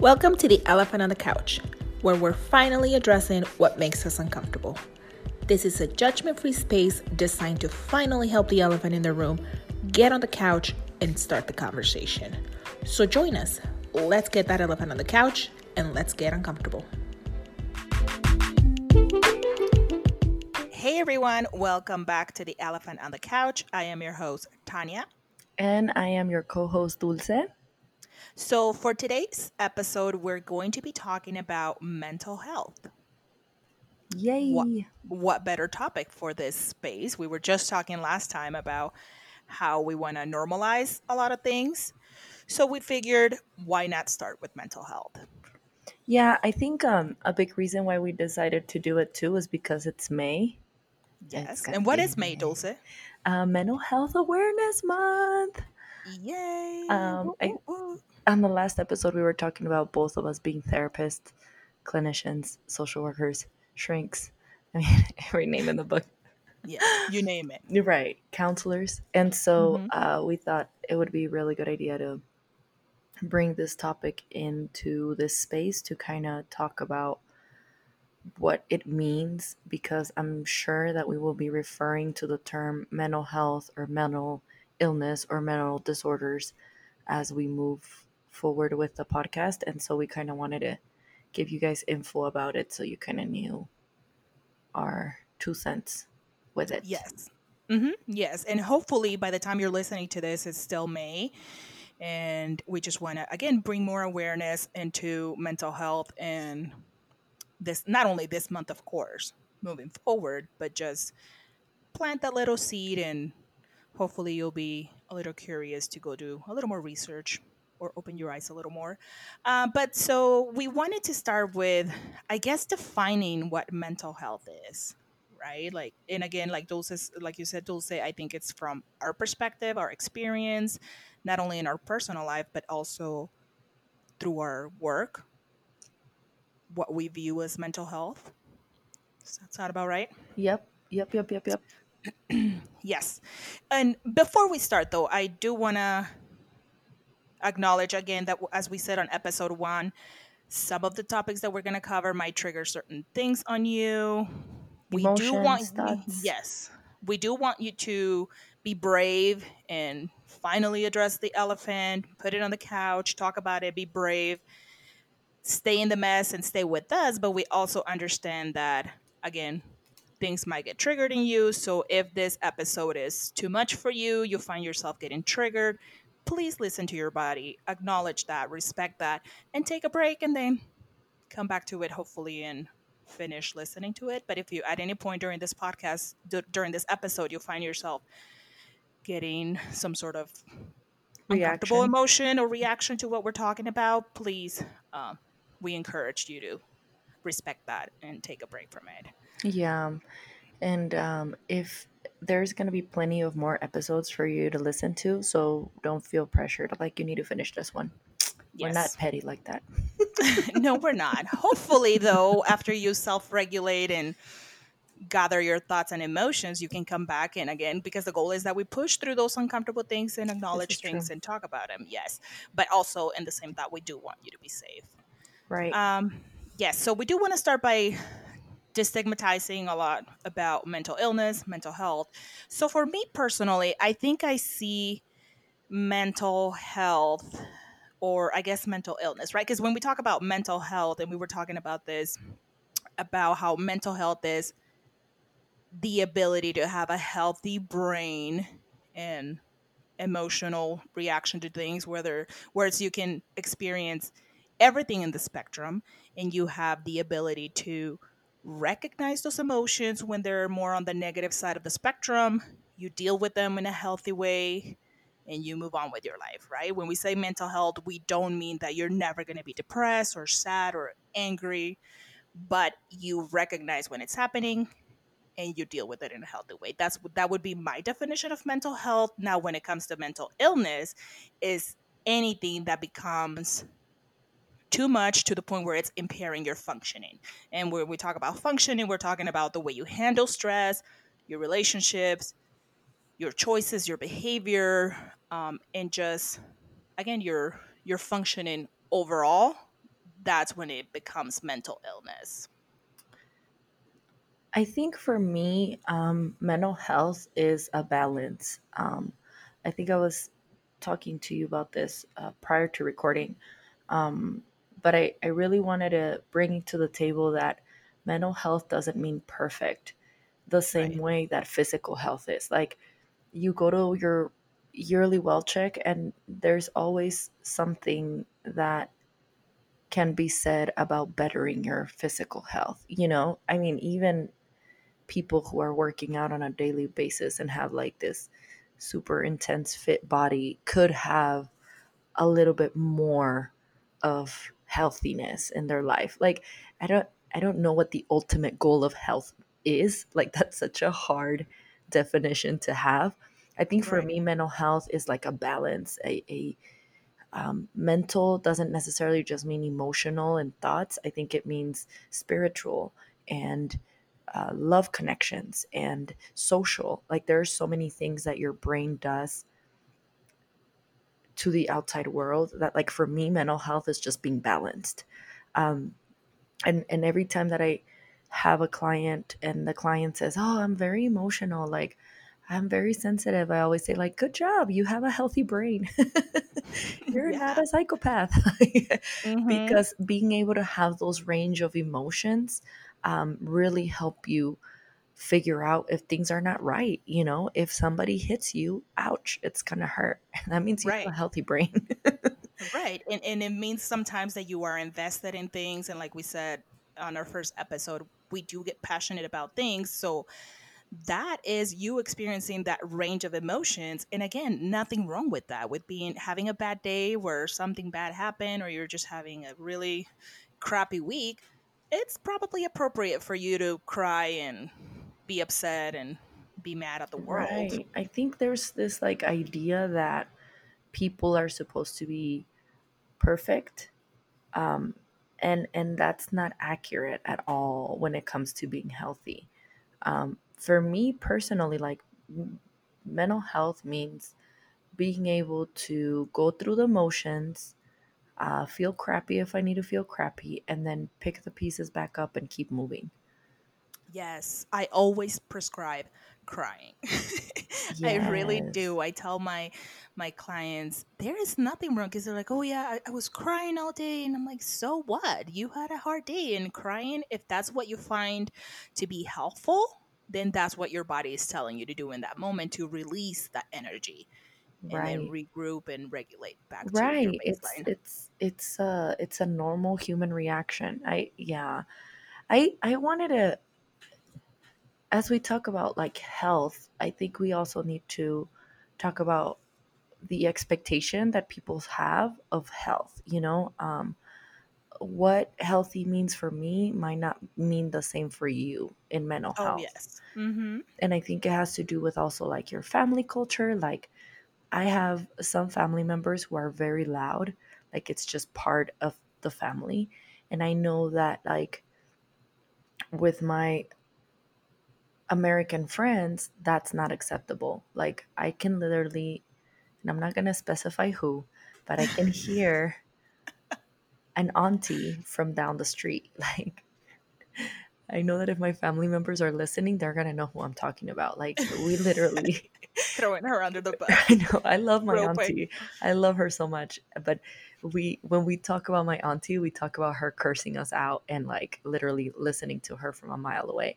Welcome to the Elephant on the Couch, where we're finally addressing what makes us uncomfortable. This is a judgment free space designed to finally help the elephant in the room get on the couch and start the conversation. So join us. Let's get that elephant on the couch and let's get uncomfortable. Hey everyone, welcome back to the Elephant on the Couch. I am your host, Tanya. And I am your co host, Dulce. So, for today's episode, we're going to be talking about mental health. Yay! What, what better topic for this space? We were just talking last time about how we want to normalize a lot of things. So, we figured why not start with mental health? Yeah, I think um, a big reason why we decided to do it too is because it's May. Yes. And what is May, Dulce? Uh, Mental Health Awareness Month. Yay! Um, I, on the last episode, we were talking about both of us being therapists, clinicians, social workers, shrinks. I mean, every name in the book. Yeah, you name it. Right, counselors. And so mm-hmm. uh, we thought it would be a really good idea to bring this topic into this space to kind of talk about what it means because I'm sure that we will be referring to the term mental health or mental illness or mental disorders as we move forward with the podcast. And so we kind of wanted to give you guys info about it so you kind of knew our two cents with it. Yes. Mm-hmm. Yes. And hopefully by the time you're listening to this, it's still May. And we just want to, again, bring more awareness into mental health and this, not only this month, of course, moving forward, but just plant that little seed and hopefully you'll be a little curious to go do a little more research or open your eyes a little more. Uh, but so we wanted to start with, I guess, defining what mental health is, right? Like, and again, like Dulce, like you said, Dulce, I think it's from our perspective, our experience, not only in our personal life, but also through our work, what we view as mental health. Does that sound about right? Yep. Yep. Yep. Yep. Yep. yes. And before we start, though, I do want to acknowledge again that, as we said on episode one, some of the topics that we're going to cover might trigger certain things on you. We Emotions, do want, thoughts. yes, we do want you to be brave and finally address the elephant, put it on the couch, talk about it, be brave, stay in the mess and stay with us. But we also understand that, again, things might get triggered in you. So if this episode is too much for you, you find yourself getting triggered, please listen to your body, acknowledge that, respect that, and take a break and then come back to it, hopefully, and finish listening to it. But if you, at any point during this podcast, d- during this episode, you find yourself getting some sort of uncomfortable emotion or reaction to what we're talking about, please, um, we encourage you to respect that and take a break from it. Yeah. And um, if there's going to be plenty of more episodes for you to listen to, so don't feel pressured like you need to finish this one. Yes. We're not petty like that. no, we're not. Hopefully, though, after you self regulate and gather your thoughts and emotions, you can come back and again, because the goal is that we push through those uncomfortable things and acknowledge things true. and talk about them. Yes. But also, in the same thought, we do want you to be safe. Right. Um, yes. So, we do want to start by destigmatizing a lot about mental illness, mental health. So for me personally, I think I see mental health or I guess mental illness, right? Because when we talk about mental health, and we were talking about this, about how mental health is the ability to have a healthy brain and emotional reaction to things, whether whereas you can experience everything in the spectrum and you have the ability to recognize those emotions when they're more on the negative side of the spectrum, you deal with them in a healthy way, and you move on with your life, right? When we say mental health, we don't mean that you're never going to be depressed or sad or angry, but you recognize when it's happening and you deal with it in a healthy way. That's that would be my definition of mental health. Now when it comes to mental illness is anything that becomes too much to the point where it's impairing your functioning. And when we talk about functioning, we're talking about the way you handle stress, your relationships, your choices, your behavior, um, and just again your your functioning overall that's when it becomes mental illness? I think for me, um, mental health is a balance. Um, I think I was talking to you about this uh, prior to recording, um, but I, I really wanted to bring it to the table that mental health doesn't mean perfect the same Right. way that physical health is. Like, you go to your yearly well check, and there's always something that can be said about bettering your physical health. You know, I mean, even people who are working out on a daily basis and have like this super intense fit body could have a little bit more of healthiness in their life. Like I don't I don't know what the ultimate goal of health is. Like that's such a hard definition to have. I think for Right. me mental health is like a balance, a, a um, mental doesn't necessarily just mean emotional and thoughts. I think it means spiritual and uh, love connections and social. Like there are so many things that your brain does to the outside world that, like for me, mental health is just being balanced. Um, and and every time that I have a client and the client says, "Oh, I'm very emotional," like I'm very sensitive. I always say, like, "Good job, you have a healthy brain." You're not a psychopath. Mm-hmm. because being able to have those range of emotions um, really help you figure out if things are not right. You know, if somebody hits you, ouch, it's gonna hurt. That means you have a healthy brain. Right. And and it means sometimes that you are invested in things and like we said on our first episode, we do get passionate about things. So that is you experiencing that range of emotions and again nothing wrong with that with being having a bad day where something bad happened or you're just having a really crappy week it's probably appropriate for you to cry and be upset and be mad at the world right. I think there's this like idea that people are supposed to be perfect. Um, and and that's not accurate at all when it comes to being healthy. Um, for me personally, like mental health means being able to go through the motions, uh, feel crappy if I need to feel crappy, and then pick the pieces back up and keep moving. Yes, I always prescribe crying. I really do. I tell my my clients there is nothing wrong because they're like, "Oh yeah, I, I was crying all day," and I'm like, "So what? You had a hard day, and crying. If that's what you find to be helpful, then that's what your body is telling you to do in that moment to release that energy and then regroup and regulate back to your Right. It's it's it's a it's a normal human reaction. I yeah. I I wanted to as we talk about like health, I think we also need to talk about the expectation that people have of health, you know? Um what healthy means for me might not mean the same for you in mental Oh health. yes. Mhm. And I think it has to do with also like your family culture. Like I have some family members who are very loud, like it's just part of the family. And I know that like with my American friends, that's not acceptable. Like I can literally, and I'm not to specify who, but I can hear an auntie from down the street like I know that if my family members are listening, they're gonna know who I'm talking about. Like we literally Throwing her under the bus. I know I love my real quick. auntie. I love her so much. But we when we talk about my auntie, we talk about her cursing us out and like literally listening to her from a mile away.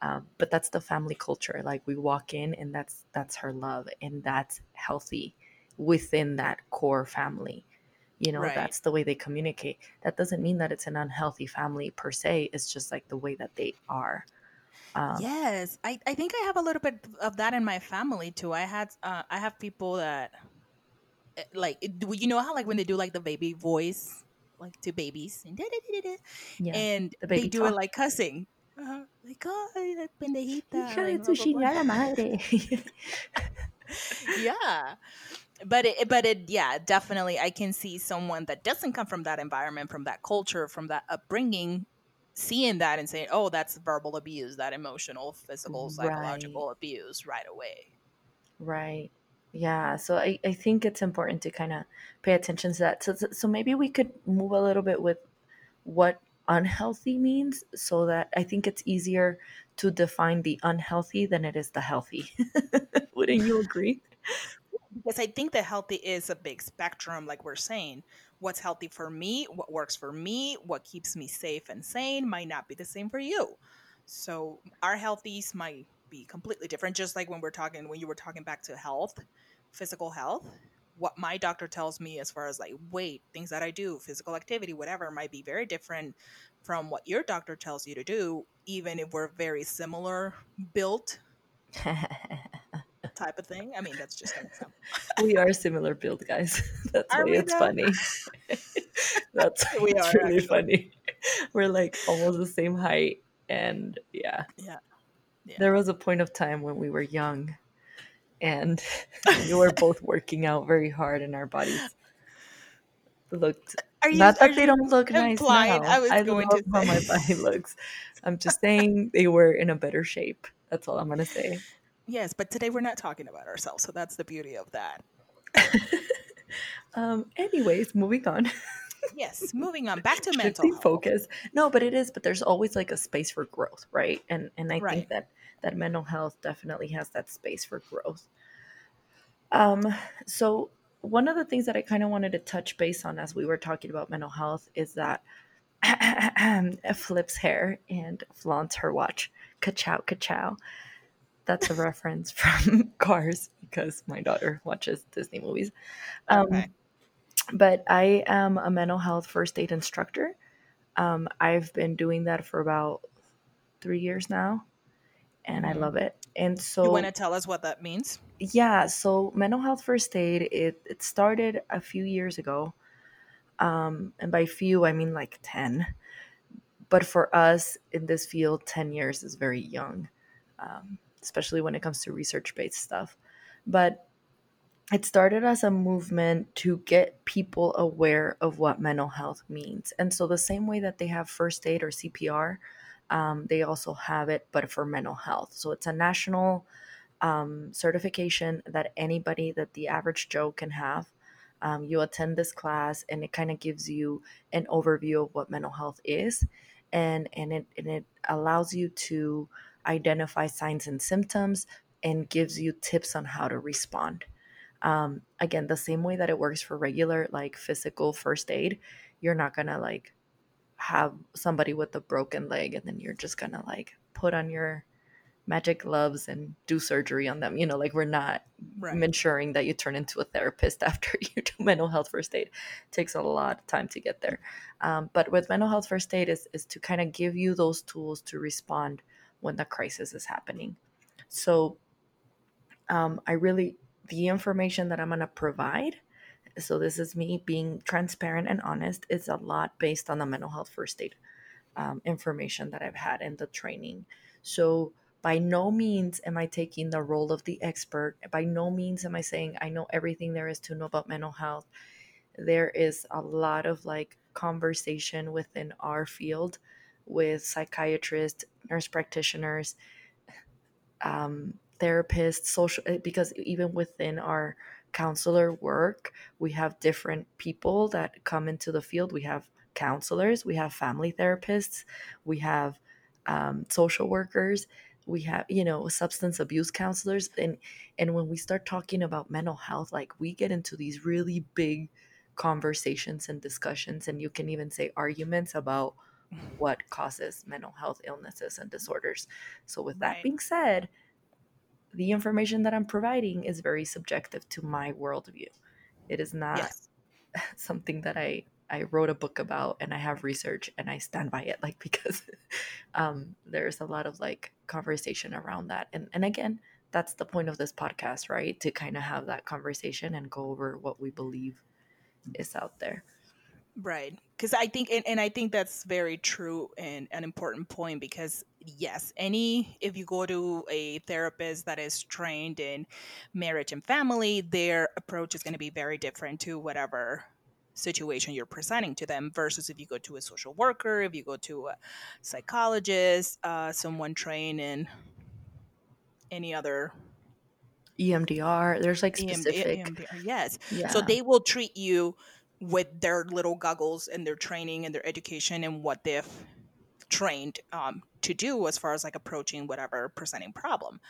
Um, but that's the family culture. Like we walk in and that's that's her love and that's healthy within that core family. You know, Right. that's the way they communicate. That doesn't mean that it's an unhealthy family per se. It's just like the way that they are. Um, Yes, I, I think I have a little bit of that in my family too. I had uh, I have people that eh, like do you know how like when they do like the baby voice like to babies and, yeah, and the they baby do it like cussing. Uh, like oh like pendejita Hija de tu chingada madre. yeah, but it but it yeah definitely I can see someone that doesn't come from that environment from that culture from that upbringing seeing that and saying oh that's verbal abuse that emotional physical right. psychological abuse right away Right. Yeah. So I, I think it's important to kind of pay attention to that. So so maybe we could move a little bit with what unhealthy means so that I think it's easier to define the unhealthy than it is the healthy. Wouldn't you agree? Because I think the healthy is a big spectrum, like we're saying. What's healthy for me, what works for me, what keeps me safe and sane might not be the same for you. So our healthies might be completely different, just like when we're talking, when you were talking back to health, physical health what my doctor tells me as far as like weight, things that I do, physical activity, whatever, might be very different from what your doctor tells you to do, even if we're very similar built type of thing. I mean, that's just an example. we are similar build, guys. That's are why it's funny. that's we it's are, really actually. funny. We're like almost the same height, and yeah. yeah. Yeah. There was a point of time when we were young and we were both working out very hard and our bodies looked are you, not that they don't look nice now. I, was I going love to how my body looks. I'm just saying they were in a better shape. That's all I'm gonna say. Yes, but today we're not talking about ourselves, so that's the beauty of that. um. Anyways, moving on. yes, moving on back to mental focus. No, but it is. But there's always like a space for growth, right? And and I right. think that that mental health definitely has that space for growth. Um, so one of the things that I kind of wanted to touch base on as we were talking about mental health is that flips hair and flaunts her watch. Ka-chow, ka-chow. That's a reference from Cars because my daughter watches Disney movies. Um, okay. But I am a mental health first aid instructor. Um, I've been doing that for about three years now and I mm-hmm. love it. And so You want to tell us what that means? Yeah, so mental health first aid it it started a few years ago. Um and by few I mean like 10. But for us in this field 10 years is very young. Um, especially when it comes to research-based stuff. But it started as a movement to get people aware of what mental health means. And so the same way that they have first aid or CPR, um, they also have it, but for mental health. So it's a national um, certification that anybody, that the average Joe can have. Um, you attend this class, and it kind of gives you an overview of what mental health is, and and it and it allows you to identify signs and symptoms and gives you tips on how to respond. Um, again, the same way that it works for regular like physical first aid, you're not gonna like have somebody with a broken leg and then you're just gonna like put on your magic gloves and do surgery on them. You know, like we're not right. ensuring that you turn into a therapist after you do mental health first aid. It takes a lot of time to get there. Um, but with mental health first aid is, is to kind of give you those tools to respond when the crisis is happening. So um, I really, the information that I'm going to provide so this is me being transparent and honest. It's a lot based on the mental health first aid um, information that i've had in the training. So by no means am i taking the role of the expert. By no means am i saying i know everything there is to know about mental health. There is a lot of like conversation within our field with psychiatrists nurse practitioners um, therapists social because even within our counselor work. We have different people that come into the field. We have counselors, we have family therapists, we have um, social workers, we have you know substance abuse counselors, and and when we start talking about mental health, like we get into these really big conversations and discussions, and you can even say arguments about what causes mental health illnesses and disorders. So with that right. being said, the information that I'm providing is very subjective to my worldview. It is not yes. something that I I wrote a book about and I have research and I stand by it like because um, there's a lot of like conversation around that and and again that's the point of this podcast right to kind of have that conversation and go over what we believe is out there Right. Because I think, and, and I think that's very true and an important point because, yes, any, if you go to a therapist that is trained in marriage and family, their approach is going to be very different to whatever situation you're presenting to them versus if you go to a social worker, if you go to a psychologist, uh, someone trained in any other EMDR. There's like specific. EMDR, yes. Yeah. So they will treat you with their little goggles and their training and their education and what they've trained um, to do as far as like approaching whatever presenting problem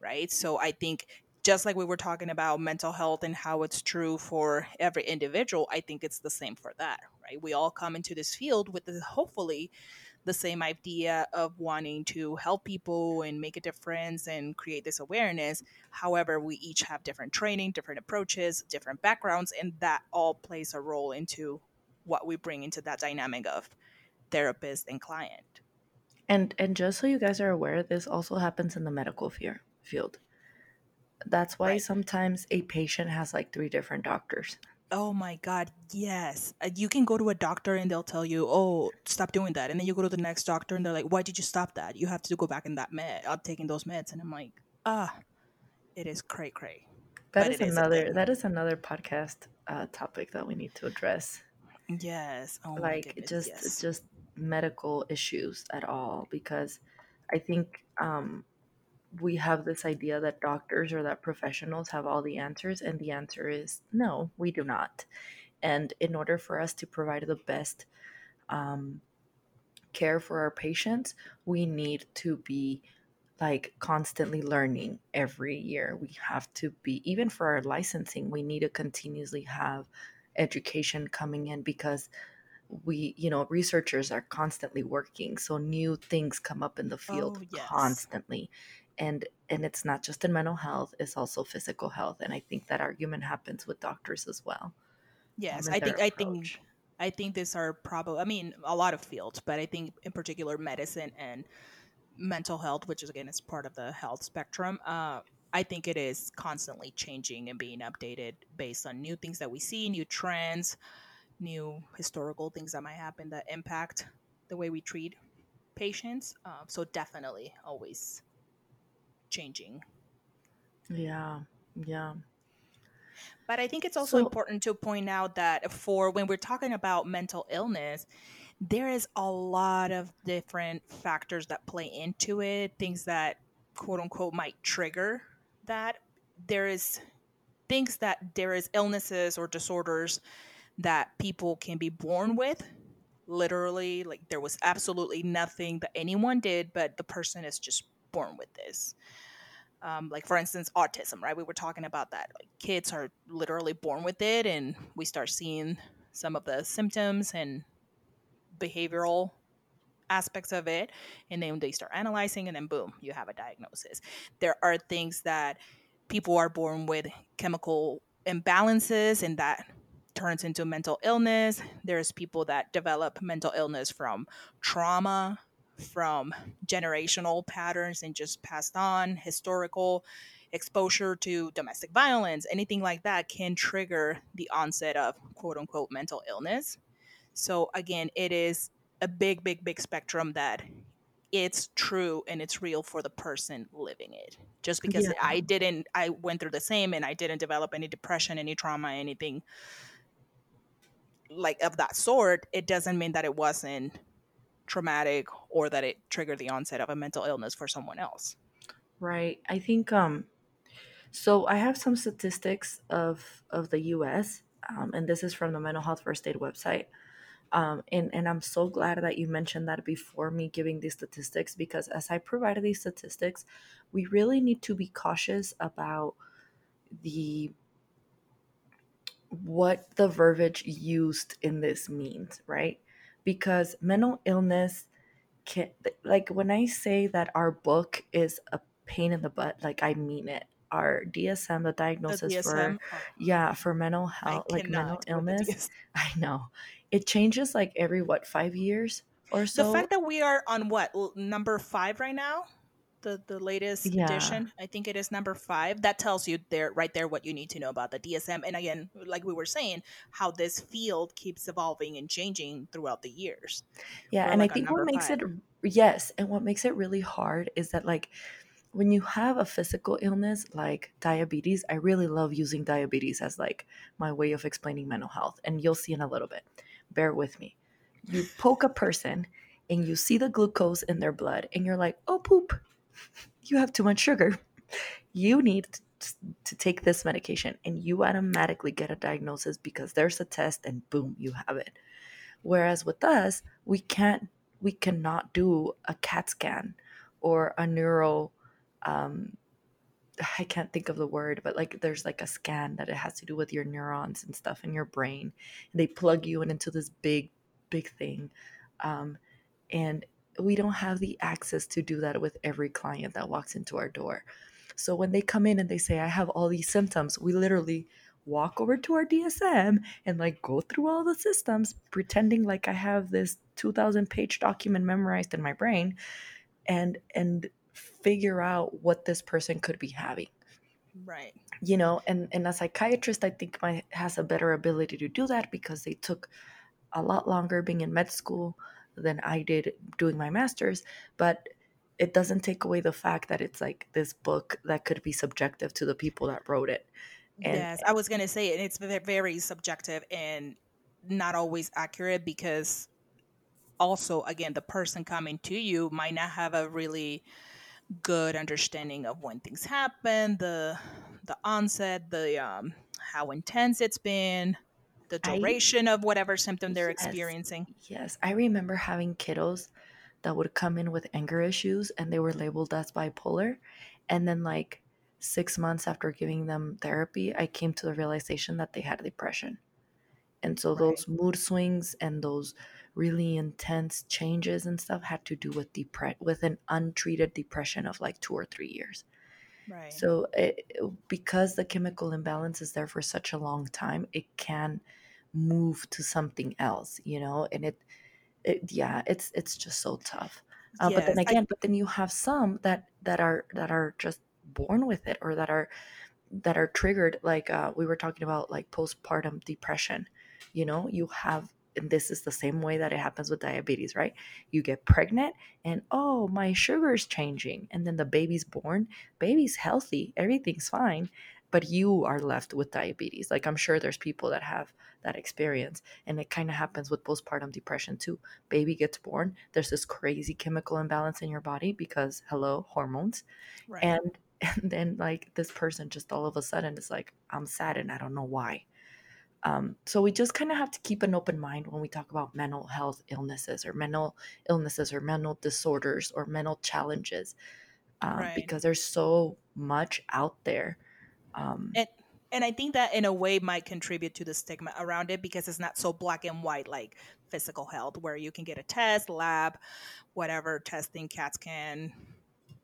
right so i think just like we were talking about mental health and how it's true for every individual i think it's the same for that right we all come into this field with the, hopefully the same idea of wanting to help people and make a difference and create this awareness. However, we each have different training, different approaches, different backgrounds, and that all plays a role into what we bring into that dynamic of therapist and client. And and just so you guys are aware, this also happens in the medical fear field. That's why right. sometimes a patient has like three different doctors. Oh my God, yes. Uh, you can go to a doctor and they'll tell you, oh, stop doing that. And then you go to the next doctor and they're like, why did you stop that? You have to go back in that med, I'm taking those meds. And I'm like, ah, it is cray cray. That is another that is another podcast uh, topic that we need to address. Yes. Oh like goodness, just yes. just medical issues at all because I think um, we have this idea that doctors or that professionals have all the answers, and the answer is no, we do not. And in order for us to provide the best um, care for our patients, we need to be like constantly learning every year. We have to be, even for our licensing, we need to continuously have education coming in because we you know researchers are constantly working so new things come up in the field oh, yes. constantly and and it's not just in mental health it's also physical health and i think that argument happens with doctors as well yes i think approach. i think i think these are probably i mean a lot of fields but i think in particular medicine and mental health which is again is part of the health spectrum uh, i think it is constantly changing and being updated based on new things that we see new trends new historical things that might happen that impact the way we treat patients uh, so definitely always changing. Yeah, yeah. But I think it's also so, important to point out that for when we're talking about mental illness, there is a lot of different factors that play into it, things that quote unquote might trigger that. There is things that there is illnesses or disorders that people can be born with. Literally like there was absolutely nothing that anyone did but the person is just born with this. Um, like for instance autism right? We were talking about that. Like kids are literally born with it and we start seeing some of the symptoms and behavioral aspects of it and then they start analyzing and then boom you have a diagnosis. There are things that people are born with chemical imbalances and that turns into mental illness. There's people that develop mental illness from trauma from generational patterns and just passed on historical exposure to domestic violence. Anything like that can trigger the onset of quote unquote mental illness. So again it is a big big big spectrum that it's true and it's real for the person living it. Just because yeah. i didn't i went through the same and i didn't develop any depression any trauma anything like of that sort it doesn't mean that it wasn't traumatic or that it triggered the onset of a mental illness for someone else. Right. I think um so I have some statistics of of the US um, and this is from the mental health first aid website. Um, and, and I'm so glad that you mentioned that before me giving these statistics because as I provided these statistics, we really need to be cautious about the what the verbiage used in this means, right? because mental illness can like when I say that our book is a pain in the butt, like I mean it. Our DSM, the diagnosis the DSM? for oh. yeah, for mental health, like mental illness. I know. It changes like every what, 5 years or so. The fact that we are on what, number 5 right now? The the latest yeah. edition. I think it is number five. That tells you there right there what you need to know about the DSM. And again, like we were saying, how this field keeps evolving and changing throughout the years. Yeah, and like I think what makes five. it yes, and what makes it really hard is that like when you have a physical illness like diabetes, I really love using diabetes as like my way of explaining mental health. And you'll see in a little bit. Bear with me. You poke a person and you see the glucose in their blood and you're like, oh poop, you have too much sugar. You need to take this medication and you automatically get a diagnosis because there's a test and boom you have it whereas with us we can't we cannot do a cat scan or a neuro um, I can't think of the word, but like there's like a scan that it has to do with your neurons and stuff in your brain. And they plug you in into this big, big thing. Um, and we don't have the access to do that with every client that walks into our door. So when they come in and they say, I have all these symptoms, we literally walk over to our DSM and like go through all the systems, pretending like I have this 2000 page document memorized in my brain and and figure out what this person could be having right you know and and a psychiatrist i think my has a better ability to do that because they took a lot longer being in med school than i did doing my masters but it doesn't take away the fact that it's like this book that could be subjective to the people that wrote it. And, yes i was going to say it it's very subjective and not always accurate because also again the person coming to you might not have a really good understanding of when things happen the the onset the um how intense it's been the duration I, of whatever symptom they're yes, experiencing yes i remember having kiddos that would come in with anger issues and they were labeled as bipolar and then like six months after giving them therapy i came to the realization that they had depression and so right. those mood swings and those really intense changes and stuff had to do with depre- with an untreated depression of like 2 or 3 years. Right. So it, because the chemical imbalance is there for such a long time, it can move to something else, you know, and it, it yeah, it's it's just so tough. Uh, yes, but then again, I, but then you have some that that are that are just born with it or that are that are triggered like uh, we were talking about like postpartum depression you know you have and this is the same way that it happens with diabetes, right? You get pregnant and oh, my sugar's changing. And then the baby's born, baby's healthy, everything's fine, but you are left with diabetes. Like I'm sure there's people that have that experience. And it kind of happens with postpartum depression too. Baby gets born, there's this crazy chemical imbalance in your body because hello, hormones. Right. And and then like this person just all of a sudden is like, I'm sad and I don't know why um, so we just kind of have to keep an open mind when we talk about mental health illnesses or mental illnesses or mental disorders or mental challenges um, right. because there's so much out there. Um, and and I think that in a way might contribute to the stigma around it because it's not so black and white like physical health, where you can get a test, lab, whatever testing, CAT scan,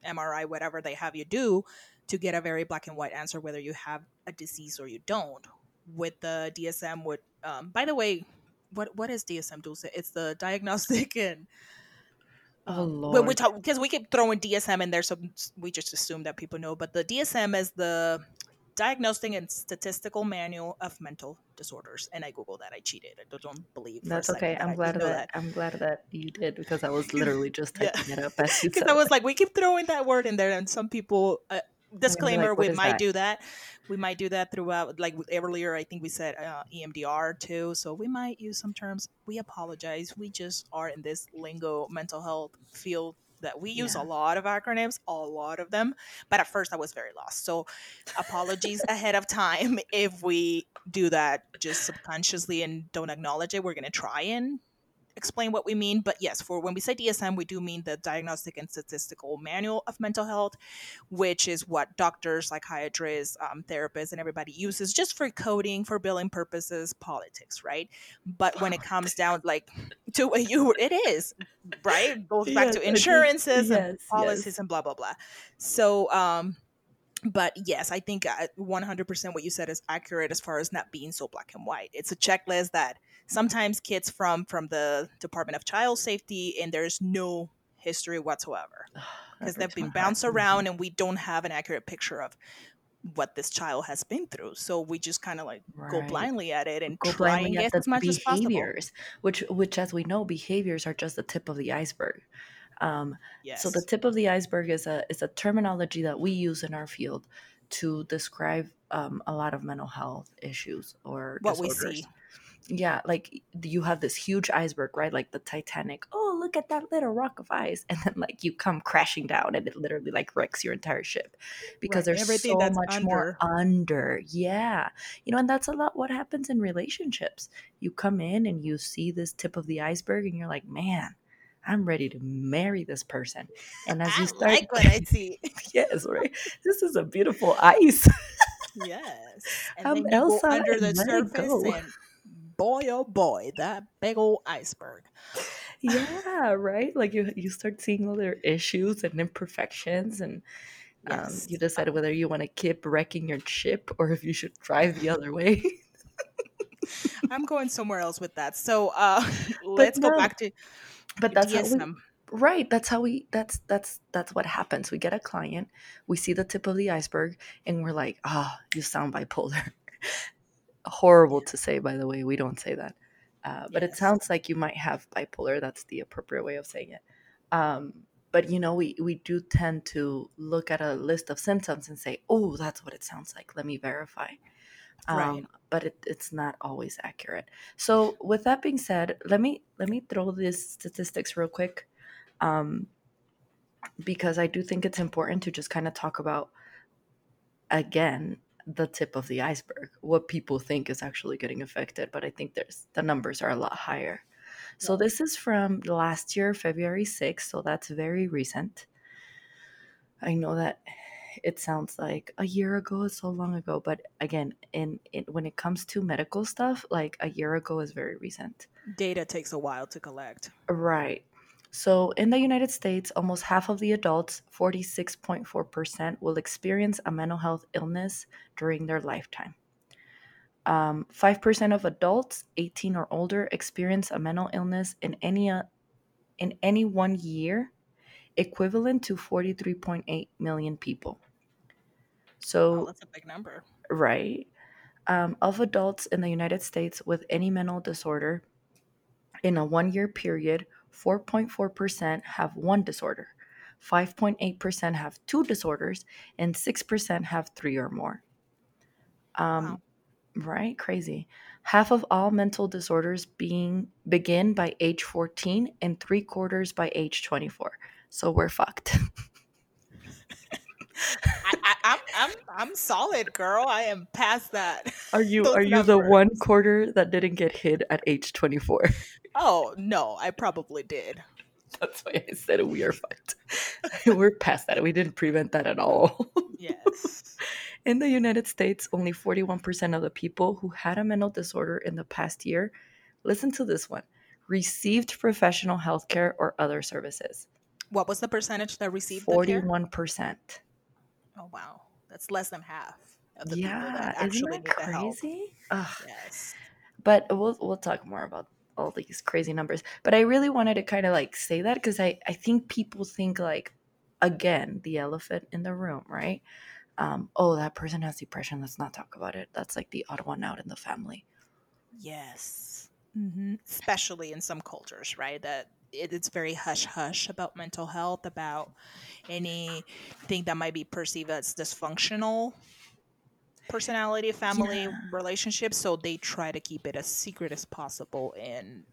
MRI, whatever they have you do to get a very black and white answer whether you have a disease or you don't with the DSM would um, by the way, what what is DSM Dulce? It's the diagnostic and Oh Lord. we talk because we keep throwing DSM in there, so we just assume that people know. But the DSM is the Diagnostic and Statistical Manual of Mental Disorders, and I googled that. I cheated. I don't believe that's okay. I'm glad that, that, I'm glad that you did because I was literally just typing yeah. it up as Because I was like, we keep throwing that word in there, and some people. Uh, disclaimer: like, we might that? do that we might do that throughout like earlier i think we said uh, emdr too so we might use some terms we apologize we just are in this lingo mental health field that we use yeah. a lot of acronyms a lot of them but at first i was very lost so apologies ahead of time if we do that just subconsciously and don't acknowledge it we're going to try and explain what we mean. But yes, for when we say DSM, we do mean the Diagnostic and Statistical Manual of Mental Health, which is what doctors, psychiatrists, um, therapists, and everybody uses just for coding, for billing purposes, politics, right? But when it comes down like to what you, it is right. It goes back yes, to insurances yes, and policies yes. and blah blah blah. So. um but yes, I think 100% uh, what you said is accurate as far as not being so black and white. It's a checklist that sometimes kids from from the Department of Child Safety and there's no history whatsoever because they've been bounced around and we don't have an accurate picture of what this child has been through. So we just kind of like right. go blindly at it and go try and get as much behaviors, as possible. Which, which, as we know, behaviors are just the tip of the iceberg. Um, yes. So the tip of the iceberg is a is a terminology that we use in our field to describe um, a lot of mental health issues or what disorders. we see. Yeah, like you have this huge iceberg, right? Like the Titanic. Oh, look at that little rock of ice and then like you come crashing down and it literally like wrecks your entire ship because right. there's Everything so much under. more under yeah you know and that's a lot what happens in relationships you come in and you see this tip of the iceberg and you're like man I'm ready to marry this person. And as you start, like what I see. yes, right. This is a beautiful ice. yes. And I'm then Elsa under the surface and boy oh boy, that big old iceberg. yeah, right. Like you, you start seeing all their issues and imperfections, and um, you decide whether you want to keep wrecking your ship or if you should drive the other way. I'm going somewhere else with that. So uh, let's no, go back to. But that's DSM. how we, right. That's how we. That's that's that's what happens. We get a client, we see the tip of the iceberg, and we're like, "Ah, oh, you sound bipolar." Horrible to say, by the way. We don't say that. Uh, but yes. it sounds like you might have bipolar. That's the appropriate way of saying it. Um, but you know, we we do tend to look at a list of symptoms and say, "Oh, that's what it sounds like. Let me verify." Um, right. But it, it's not always accurate. So, with that being said, let me let me throw these statistics real quick, um, because I do think it's important to just kind of talk about again the tip of the iceberg, what people think is actually getting affected. But I think there's the numbers are a lot higher. So this is from last year, February 6th. So that's very recent. I know that it sounds like a year ago is so long ago, but again, in, in when it comes to medical stuff, like a year ago is very recent. Data takes a while to collect. Right. So, in the United States, almost half of the adults, 46.4%, will experience a mental health illness during their lifetime. Um, 5% of adults 18 or older experience a mental illness in any, uh, in any one year, equivalent to 43.8 million people. So, that's a big number. Right. Um, of adults in the United States with any mental disorder in a one year period, 4.4% have one disorder, 5.8% have two disorders, and 6% have three or more. Um, wow. Right? Crazy. Half of all mental disorders being begin by age 14 and three quarters by age 24. So we're fucked. I, am I'm, I'm I'm solid, girl. I am past that. Are you are you numbers. the one quarter that didn't get hit at age 24? Oh no, I probably did. That's why I said we are fucked. We're past that. We didn't prevent that at all. Yes. In the United States, only 41% of the people who had a mental disorder in the past year, listen to this one, received professional health care or other services. What was the percentage that received 41%. Oh wow. That's less than half of the yeah, people that actually isn't that crazy? Yes. But we'll we'll talk more about all these crazy numbers. But I really wanted to kind of like say that because I, I think people think like again, the elephant in the room, right? Um, oh, that person has depression. Let's not talk about it. That's like the odd one out in the family. Yes. Mm-hmm. Especially in some cultures, right? That it, it's very hush hush about mental health, about anything that might be perceived as dysfunctional personality, family yeah. relationships, so they try to keep it as secret as possible. And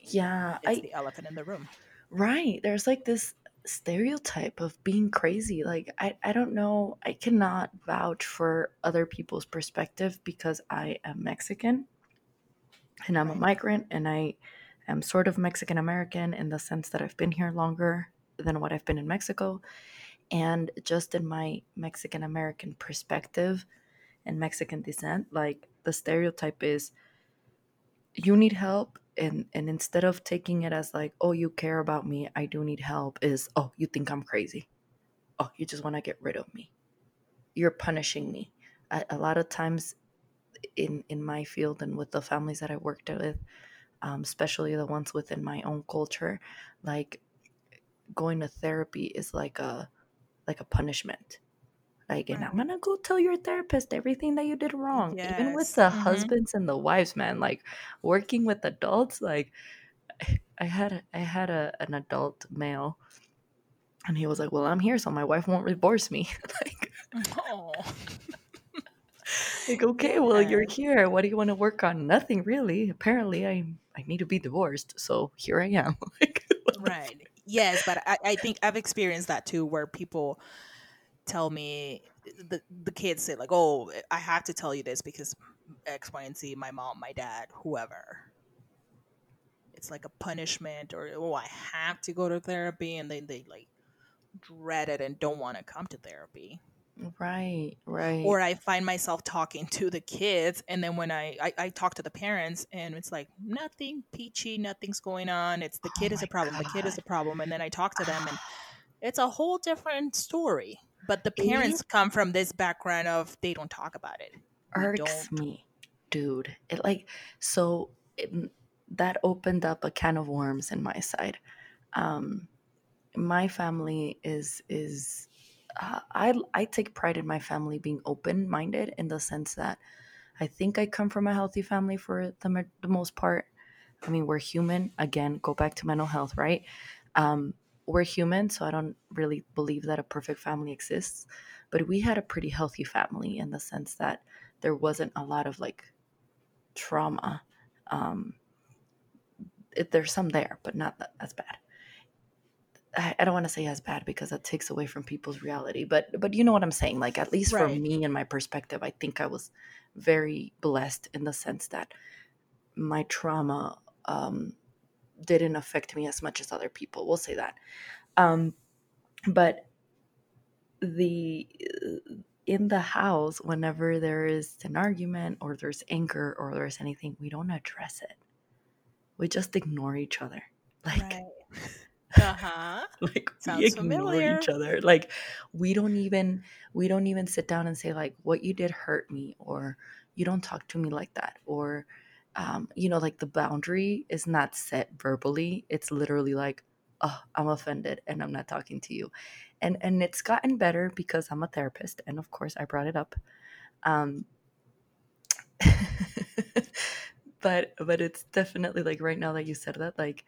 yeah, it's I, the elephant in the room. Right. There's like this stereotype of being crazy. Like I, I don't know. I cannot vouch for other people's perspective because I am Mexican and I'm a migrant and I am sort of Mexican American in the sense that I've been here longer than what I've been in Mexico. And just in my Mexican American perspective, and Mexican descent, like the stereotype is you need help and and instead of taking it as like, oh, you care about me, I do need help is, oh, you think I'm crazy. Oh, you just want to get rid of me. You're punishing me. A, lot of times in in my field and with the families that I worked with, um, especially the ones within my own culture, like going to therapy is like a like a punishment like, and I'm gonna go tell your therapist everything that you did wrong. Yes. Even with the mm-hmm. husbands and the wives, man. Like working with adults, like I had I had a, an adult male and he was like, Well, I'm here, so my wife won't divorce me. like oh. like, okay, yeah. well, you're here. What do you want to work on? Nothing really. Apparently, I I need to be divorced, so here I am. like, right. Yes, but I, I think I've experienced that too, where people tell me the the kids say like, "Oh, I have to tell you this because X, Y, and Z, my mom, my dad, whoever." It's like a punishment, or oh, I have to go to therapy, and they they like dread it and don't want to come to therapy. Right, right. Or I find myself talking to the kids, and then when I, I, I talk to the parents, and it's like nothing peachy, nothing's going on. It's the Oh kid is a problem, the kid is a problem, and then I talk to them, and it's a whole different story. But the It parents come from this background of they don't talk about it. Irks me, dude. It like so it, that opened up a can of worms in my side. Um, my family is is uh, I I take pride in my family being open minded in the sense that I think I come from a healthy family for the the most part. I mean, we're human. Again, go back to mental health, right? Um, we're human, so I don't really believe that a perfect family exists. But we had a pretty healthy family in the sense that there wasn't a lot of like trauma. Um, it, there's some there, but not that, as bad. I, I don't want to say as bad because that takes away from people's reality, but but you know what I'm saying. Like at least for me and my perspective, I think I was very blessed in the sense that my trauma um, didn't affect me as much as other people. We'll say that. Um, but the in the house, whenever there is an argument or there's anger or there's anything, we don't address it. We just ignore each other. Like Right. Uh huh. like we ignore familiar. each other like we don't even we don't even sit down and say like what you did hurt me or you don't talk to me like that or um, you know like the boundary is not set verbally it's literally like oh i'm offended and i'm not talking to you. And and it's gotten better because i'm a therapist and of course i brought it up um but but it's definitely like right now that you said that like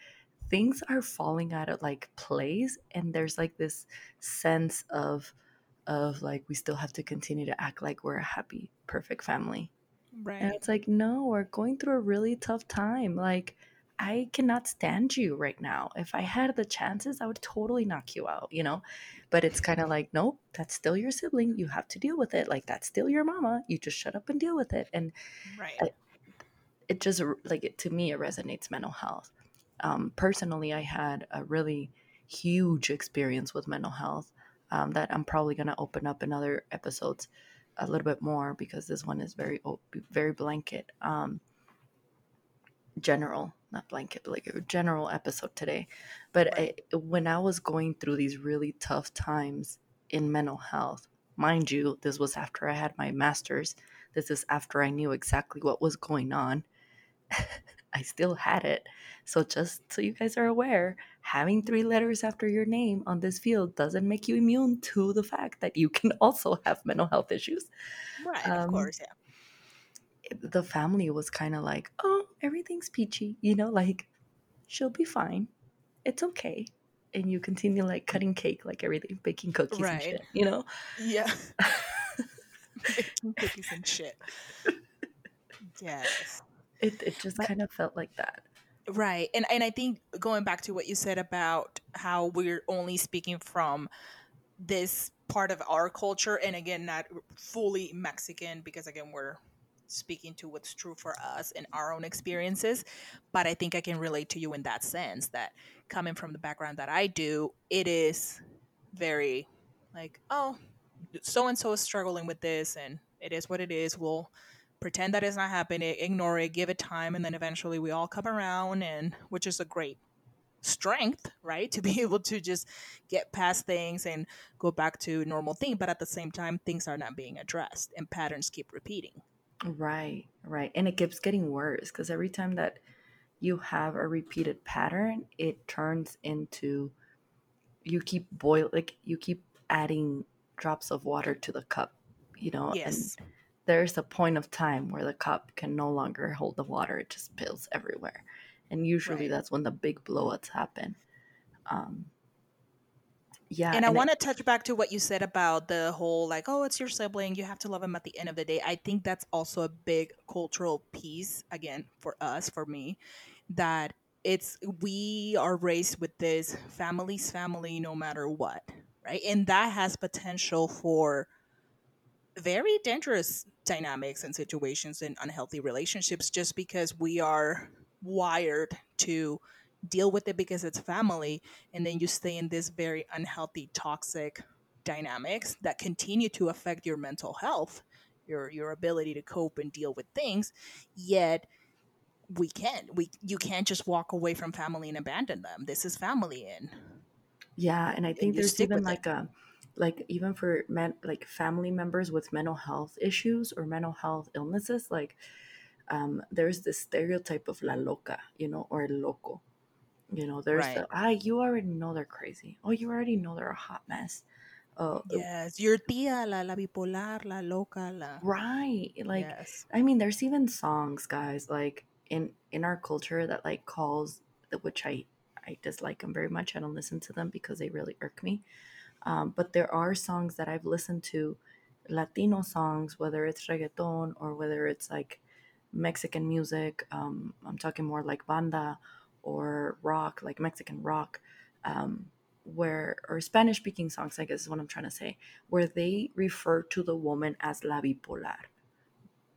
things are falling out of like place and there's like this sense of of like we still have to continue to act like we're a happy perfect family and Right. it's like no we're going through a really tough time like i cannot stand you right now. If i had the chances i would totally knock you out you know? But it's kind of like nope that's still your sibling you have to deal with it like that's still your mama you just shut up and deal with it. And Right. I- it just like it, to me it resonates mental health. Um, personally i had a really huge experience with mental health um, that i'm probably going to open up in other episodes a little bit more because this one is very very blanket um, general not blanket but like a general episode today. But. I, when i was going through these really tough times in mental health mind you this was after i had my master's. This is after i knew exactly what was going on I still had it. So just so you guys are aware, having three letters after your name on this field doesn't make you immune to the fact that you can also have mental health issues. Right. Of Um, course. Yeah. the family was kind of like, "Oh, everything's peachy," you know, like she'll be fine. It's okay. And you continue like cutting cake, like everything, baking cookies and Right. shit, you know. Yeah. Baking cookies and shit. Yes. It it just But kind of felt like that. right. And and I think going back to what you said about how we're only speaking from this part of our culture and again not fully Mexican because again we're speaking to what's true for us and our own experiences, but I think I can relate to you in that sense that coming from the background that I do, it is very like, oh, so and so is struggling with this and it is what it is. We'll pretend that it's not happening, ignore it, give it time, and then eventually we all come around and which is a great strength, right? To be able to just get past things and go back to normal thing. But at the same time, things are not being addressed and patterns keep repeating. Right, right. And it keeps getting worse because every time that you have a repeated pattern, it turns into you keep boil like you keep adding drops of water to the cup, you know, Yes. and there's a point of time where the cup can no longer hold the water, it just spills everywhere. And usually Right. that's when the big blowups happen. Um yeah, And I and it, want to touch back to what you said about the whole like, oh, it's your sibling, you have to love him at the end of the day. I think that's also a big cultural piece, again, for us, for me, that it's we are raised with this family's family no matter what, right? And that has potential for very dangerous dynamics and situations in unhealthy relationships just because we are wired to deal with it because it's family and then you stay in this very unhealthy toxic dynamics that continue to affect your mental health your your ability to cope and deal with things yet we can't. We you can't just walk away from family and abandon them. This is family and yeah and i think and there's even like it. a like even for men like family members with mental health issues or mental health illnesses like um, there's this stereotype of la loca you know or loco you know there's right. the ah you already know they're crazy oh you already know they're a hot mess Oh, yes, your tia, la, la bipolar, la loca, la. Right. Like, yes. I mean, there's even songs, guys, like in in our culture that like calls, which I I dislike them very much. I don't listen to them because they really irk me. Um, but there are songs that I've listened to, Latino songs, whether it's reggaeton or whether it's like Mexican music. Um, I'm talking more like banda or rock, like Mexican rock. Um, where or Spanish speaking songs, I guess is what I'm trying to say, where they refer to the woman as la bipolar.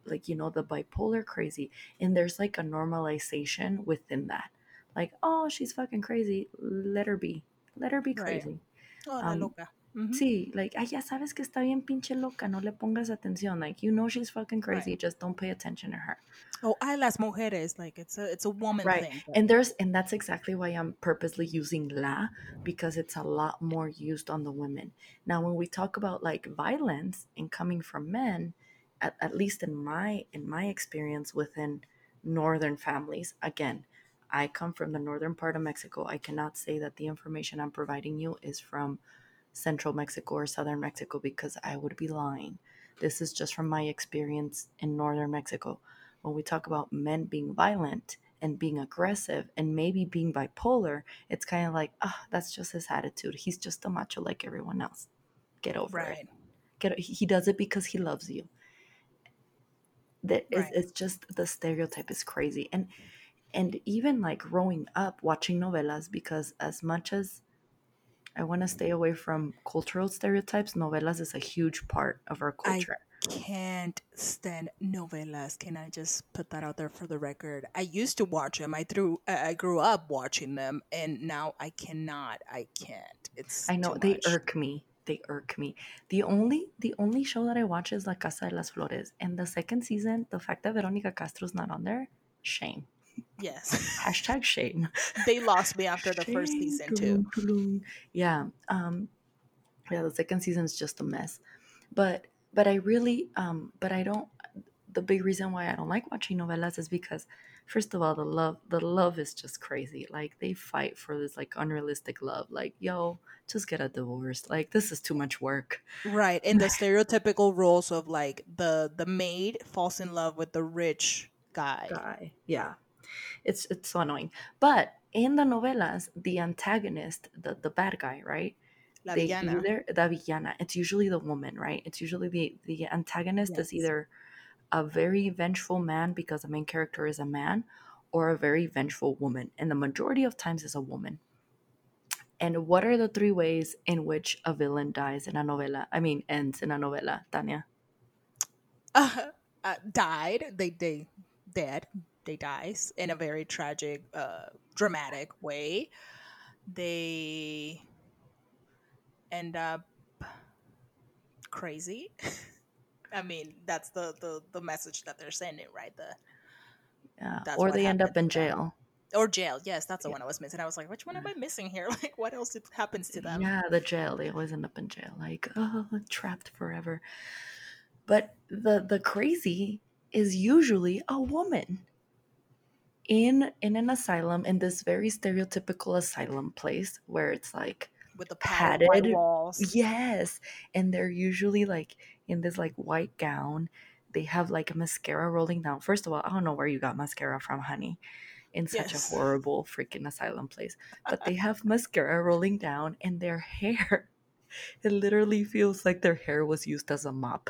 Like, you know, the bipolar crazy. And there's like a normalization within that. Like, oh, she's fucking crazy. Let her be. Let her be crazy. Right. Oh, um, loca. Sí, like, ay, ya sabes que está bien pinche loca, no le pongas atención. Like, you know she's fucking crazy, right. just don't pay attention to her. Oh, ay, las mujeres, like it's a it's a woman right. thing. But... And there's and that's exactly why I'm purposely using la because it's a lot more used on the women. Now, when we talk about like violence and coming from men, at, at least in my in my experience within northern families, again, I come from the northern part of Mexico. I cannot say that the information I'm providing you is from central Mexico or southern Mexico because I would be lying. This is just from my experience in northern Mexico. When we talk about men being violent and being aggressive and maybe being bipolar, it's kind of like, ah, oh, that's just his attitude. He's just a macho like everyone else. Get over right. it. Get he does it because he loves you. That right. it's, it's just the stereotype is crazy. And and even like growing up watching novelas because as much as I want to stay away from cultural stereotypes. Novelas is a huge part of our culture. I can't stand novelas. Can I just put that out there for the record? I used to watch them. I threw. I grew up watching them, and now I cannot. I can't. It's. I know they irk me. They irk me. The only the only show that I watch is La Casa de las Flores, and the second season, the fact that Veronica Castro's not on there, shame. Yes. Hashtag shame. They lost me after shame. the first season too. Yeah. Um yeah, the second season is just a mess. But but I really um but I don't the big reason why I don't like watching novelas is because first of all the love the love is just crazy. Like they fight for this like unrealistic love. Like, yo, just get a divorce. Like this is too much work. Right. And the stereotypical roles of like the the maid falls in love with the rich guy. Guy. Yeah. It's it's so annoying. But in the novelas, the antagonist, the, the bad guy, right? La they villana. Either, the villana. It's usually the woman, right? It's usually the the antagonist yes. is either a very vengeful man because the main character is a man, or a very vengeful woman, and the majority of times is a woman. And what are the three ways in which a villain dies in a novela? I mean, ends in a novela, Tanya. Uh, uh, died. They they dead they dies in a very tragic, uh, dramatic way. They end up crazy. I mean, that's the, the the message that they're sending, right? The yeah, or they end up in jail. Or jail, yes, that's the yeah. one I was missing. I was like, which one am I missing here? Like, what else happens to them? Yeah, the jail. They always end up in jail, like, oh, trapped forever. But the the crazy is usually a woman in in an asylum in this very stereotypical asylum place where it's like with the padded, padded walls. Yes, and they're usually like in this like white gown. They have like a mascara rolling down. First of all, I don't know where you got mascara from, honey. In such yes. a horrible freaking asylum place, but they have mascara rolling down, and their hair. It literally feels like their hair was used as a mop.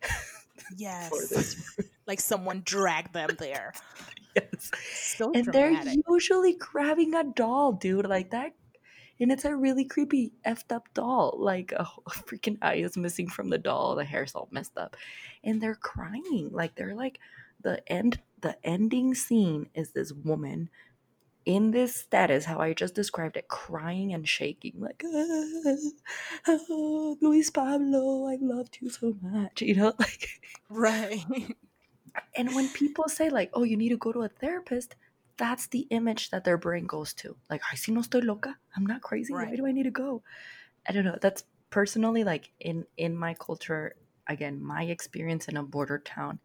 Yes. Like someone dragged them there. yes. So and dramatic. they're usually grabbing a doll, dude. Like that and it's a really creepy effed up doll like a, a freaking eye is missing from the doll the hair's all messed up and they're crying like they're like the end the ending scene is this woman in this status how i just described it crying and shaking like ah, ah, luis pablo i loved you so much you know like right and when people say like oh you need to go to a therapist that's the image that their brain goes to. Like, I see no estoy loca. I'm not crazy. Right. Why do I need to go? I don't know. That's personally like in in my culture. Again, my experience in a border town.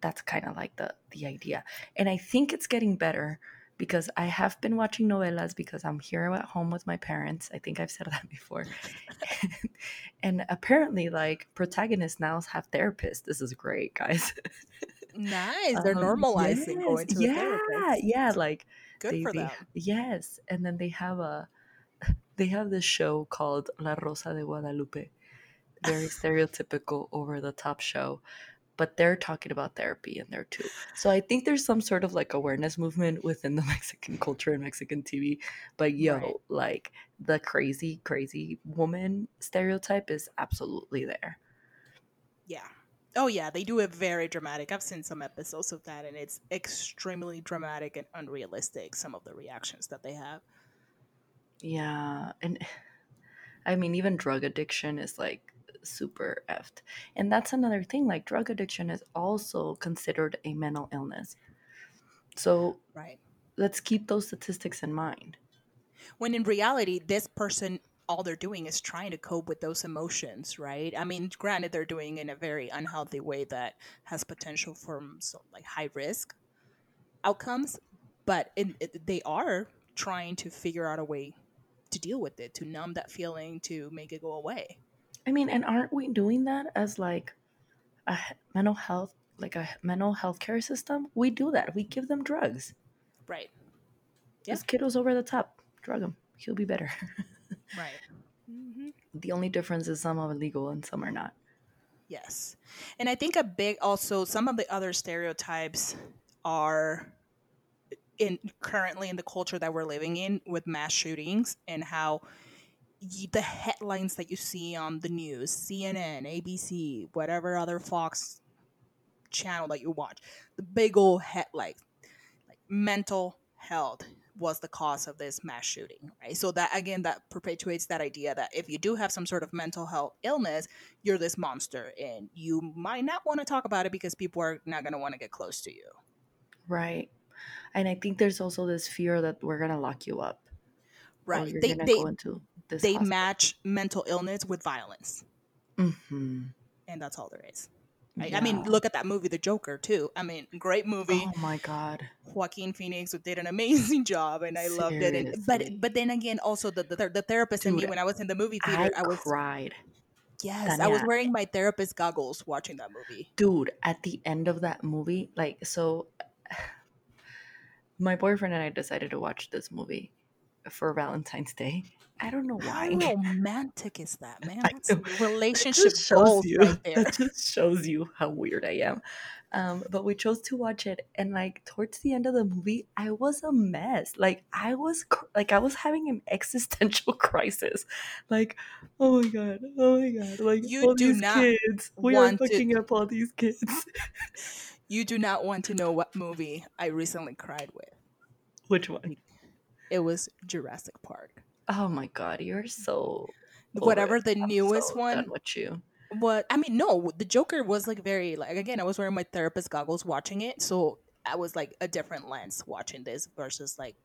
That's kind of like the the idea, and I think it's getting better because I have been watching novelas because I'm here at home with my parents. I think I've said that before. and apparently, like protagonists now have therapists. This is great, guys. Nice. They're um, normalizing yes, going to yeah, therapist. Yeah, like good they, for them. yes, and then they have a they have this show called La Rosa de Guadalupe. Very stereotypical, over the top show, but they're talking about therapy in there too. So I think there's some sort of like awareness movement within the Mexican culture and Mexican TV. But yo, right. like the crazy, crazy woman stereotype is absolutely there. Yeah, Oh yeah, they do it very dramatic. I've seen some episodes of that, and it's extremely dramatic and unrealistic. Some of the reactions that they have. Yeah, and I mean, even drug addiction is like super effed, and that's another thing. Like drug addiction is also considered a mental illness. So right, let's keep those statistics in mind. When in reality, this person all they're doing is trying to cope with those emotions, right? I mean, granted, they're doing in a very unhealthy way that has potential for some like high risk outcomes, but it, it, they are trying to figure out a way to deal with it, to numb that feeling, to make it go away. I mean, and aren't we doing that as like a mental health, like a mental health care system? We do that. We give them drugs. Right. Yeah. This kid over the top. Drug him. He'll be better. Right. Mm-hmm. The only difference is some are legal and some are not. Yes. And I think a big also some of the other stereotypes are in currently in the culture that we're living in with mass shootings and how the headlines that you see on the news, CNN, ABC, whatever other Fox channel that you watch, the big old headlines like mental health, was the cause of this mass shooting, right? So that again, that perpetuates that idea that if you do have some sort of mental health illness, you're this monster, and you might not want to talk about it because people are not going to want to get close to you. Right, and I think there's also this fear that we're going to lock you up. Right, they they, they match mental illness with violence, mm-hmm. and that's all there is. Right? Yeah. I mean, look at that movie, The Joker, too. I mean, great movie. Oh my god, Joaquin Phoenix did an amazing job, and I Seriously. loved it. And, but but then again, also the the, the therapist Dude, in me when I was in the movie theater, I, I was cried. Yes, Tanya. I was wearing my therapist goggles watching that movie. Dude, at the end of that movie, like so, my boyfriend and I decided to watch this movie for Valentine's Day, I don't know why. How romantic is that, man? That's relationship goals you, right there. That just shows you how weird I am. Um, but we chose to watch it, and like towards the end of the movie, I was a mess. Like I was, like I was having an existential crisis. Like, oh my god, oh my god, like you all do these not kids, we are fucking to... up all these kids. you do not want to know what movie I recently cried with. Which one? It was Jurassic Park. Oh my god, you're so whatever the I'm newest so one. With you. What I mean, no, the Joker was like very like again. I was wearing my therapist goggles watching it, so I was like a different lens watching this versus like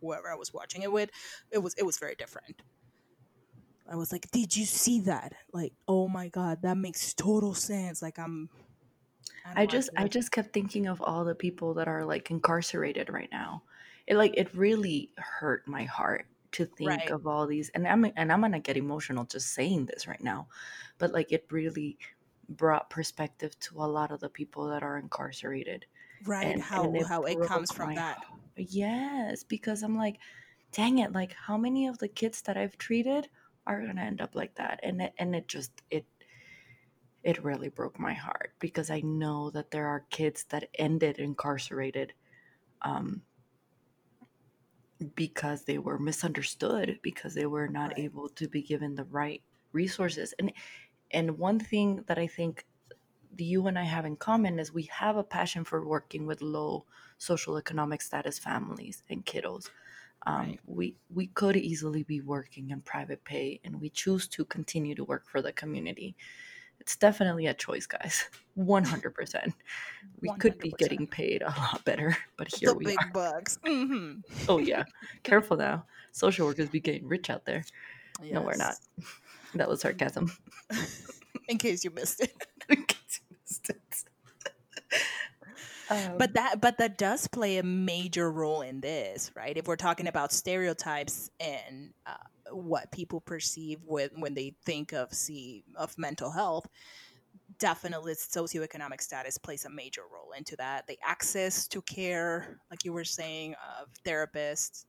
whoever I was watching it with. It was it was very different. I was like, did you see that? Like, oh my god, that makes total sense. Like I'm. I, I just I just kept thinking of all the people that are like incarcerated right now. It like it really hurt my heart to think right. of all these and I'm and I'm gonna get emotional just saying this right now. But like it really brought perspective to a lot of the people that are incarcerated. Right. And, how and it how it comes from that. Yes, because I'm like, dang it, like how many of the kids that I've treated are gonna end up like that? And it and it just it it really broke my heart because I know that there are kids that ended incarcerated um, because they were misunderstood because they were not right. able to be given the right resources and and one thing that i think you and i have in common is we have a passion for working with low social economic status families and kiddos um, right. we we could easily be working in private pay and we choose to continue to work for the community it's definitely a choice guys. 100% we 100%. could be getting paid a lot better but here the we big are. bucks. Mm-hmm. oh yeah. Careful now. Social workers be getting rich out there. Yes. no we're not. That was sarcasm. In case you missed it. In case you missed it um, but that but that does play a major role in this right? If we're talking about stereotypes and uh, what people perceive when when they think of see of mental health definitely socioeconomic status plays a major role into that. The access to care like you were saying of therapists.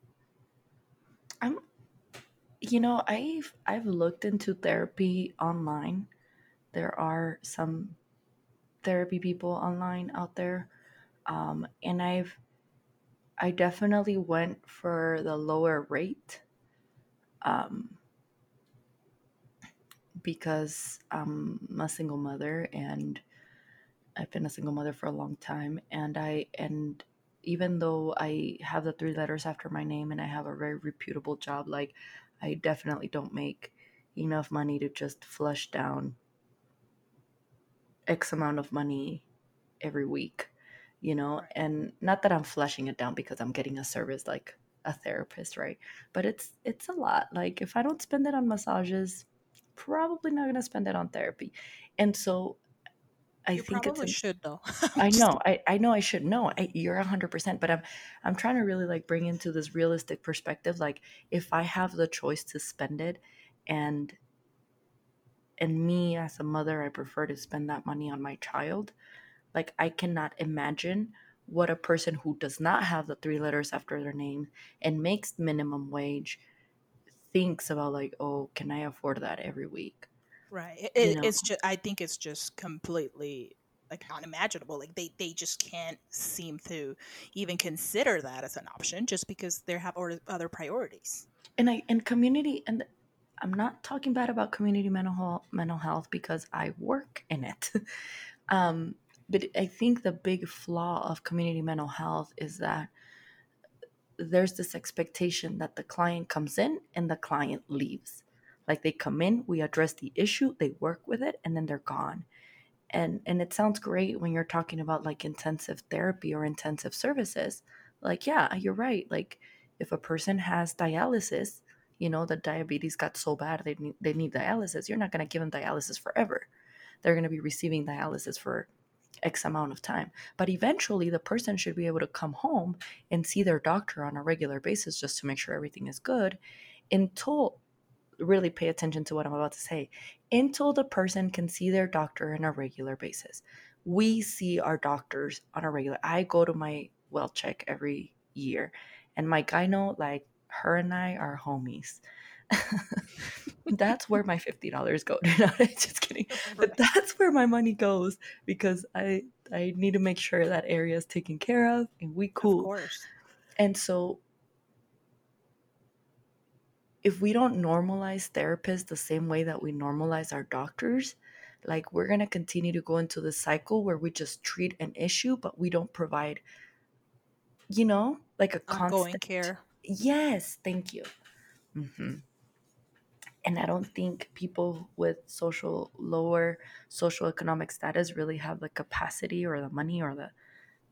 I'm you know i've i've looked into therapy online. There are some therapy people online out there um, and i've i definitely went for the lower rate um, because I'm a single mother and I've been a single mother for a long time. And I and even though I have the three letters after my name and I have a very reputable job like I definitely don't make enough money to just flush down x amount of money every week you know and not that I'm flushing it down because I'm getting a service like a therapist, right? But it's it's a lot. Like if I don't spend it on massages, probably not gonna spend it on therapy. And so I you think it's should though. I know, I, I know I should know. I, you're hundred percent, but I'm I'm trying to really like bring into this realistic perspective. Like if I have the choice to spend it, and and me as a mother, I prefer to spend that money on my child. Like I cannot imagine what a person who does not have the three letters after their name and makes minimum wage thinks about like oh can i afford that every week? Right it, you know? it's just i think it's just completely like unimaginable like they they just can't seem to even consider that as an option just because they have other priorities. And i and community and i'm not talking bad about community mental health mental health because i work in it. Um but I think the big flaw of community mental health is that there's this expectation that the client comes in and the client leaves. Like they come in, we address the issue, they work with it, and then they're gone. And and it sounds great when you're talking about like intensive therapy or intensive services. Like, yeah, you're right. Like if a person has dialysis, you know, the diabetes got so bad they need they need dialysis, you're not gonna give them dialysis forever. They're gonna be receiving dialysis for X amount of time. But eventually, the person should be able to come home and see their doctor on a regular basis just to make sure everything is good until really pay attention to what I'm about to say until the person can see their doctor on a regular basis. We see our doctors on a regular. I go to my well check every year, and my gyno, like her and I, are homies. that's where my fifty dollars go. no, just kidding. But that's where my money goes because I I need to make sure that area is taken care of and we cool. Of course. And so if we don't normalize therapists the same way that we normalize our doctors, like we're gonna continue to go into the cycle where we just treat an issue but we don't provide, you know, like a ongoing constant care. Yes, thank you. Mm-hmm and i don't think people with social lower social economic status really have the capacity or the money or the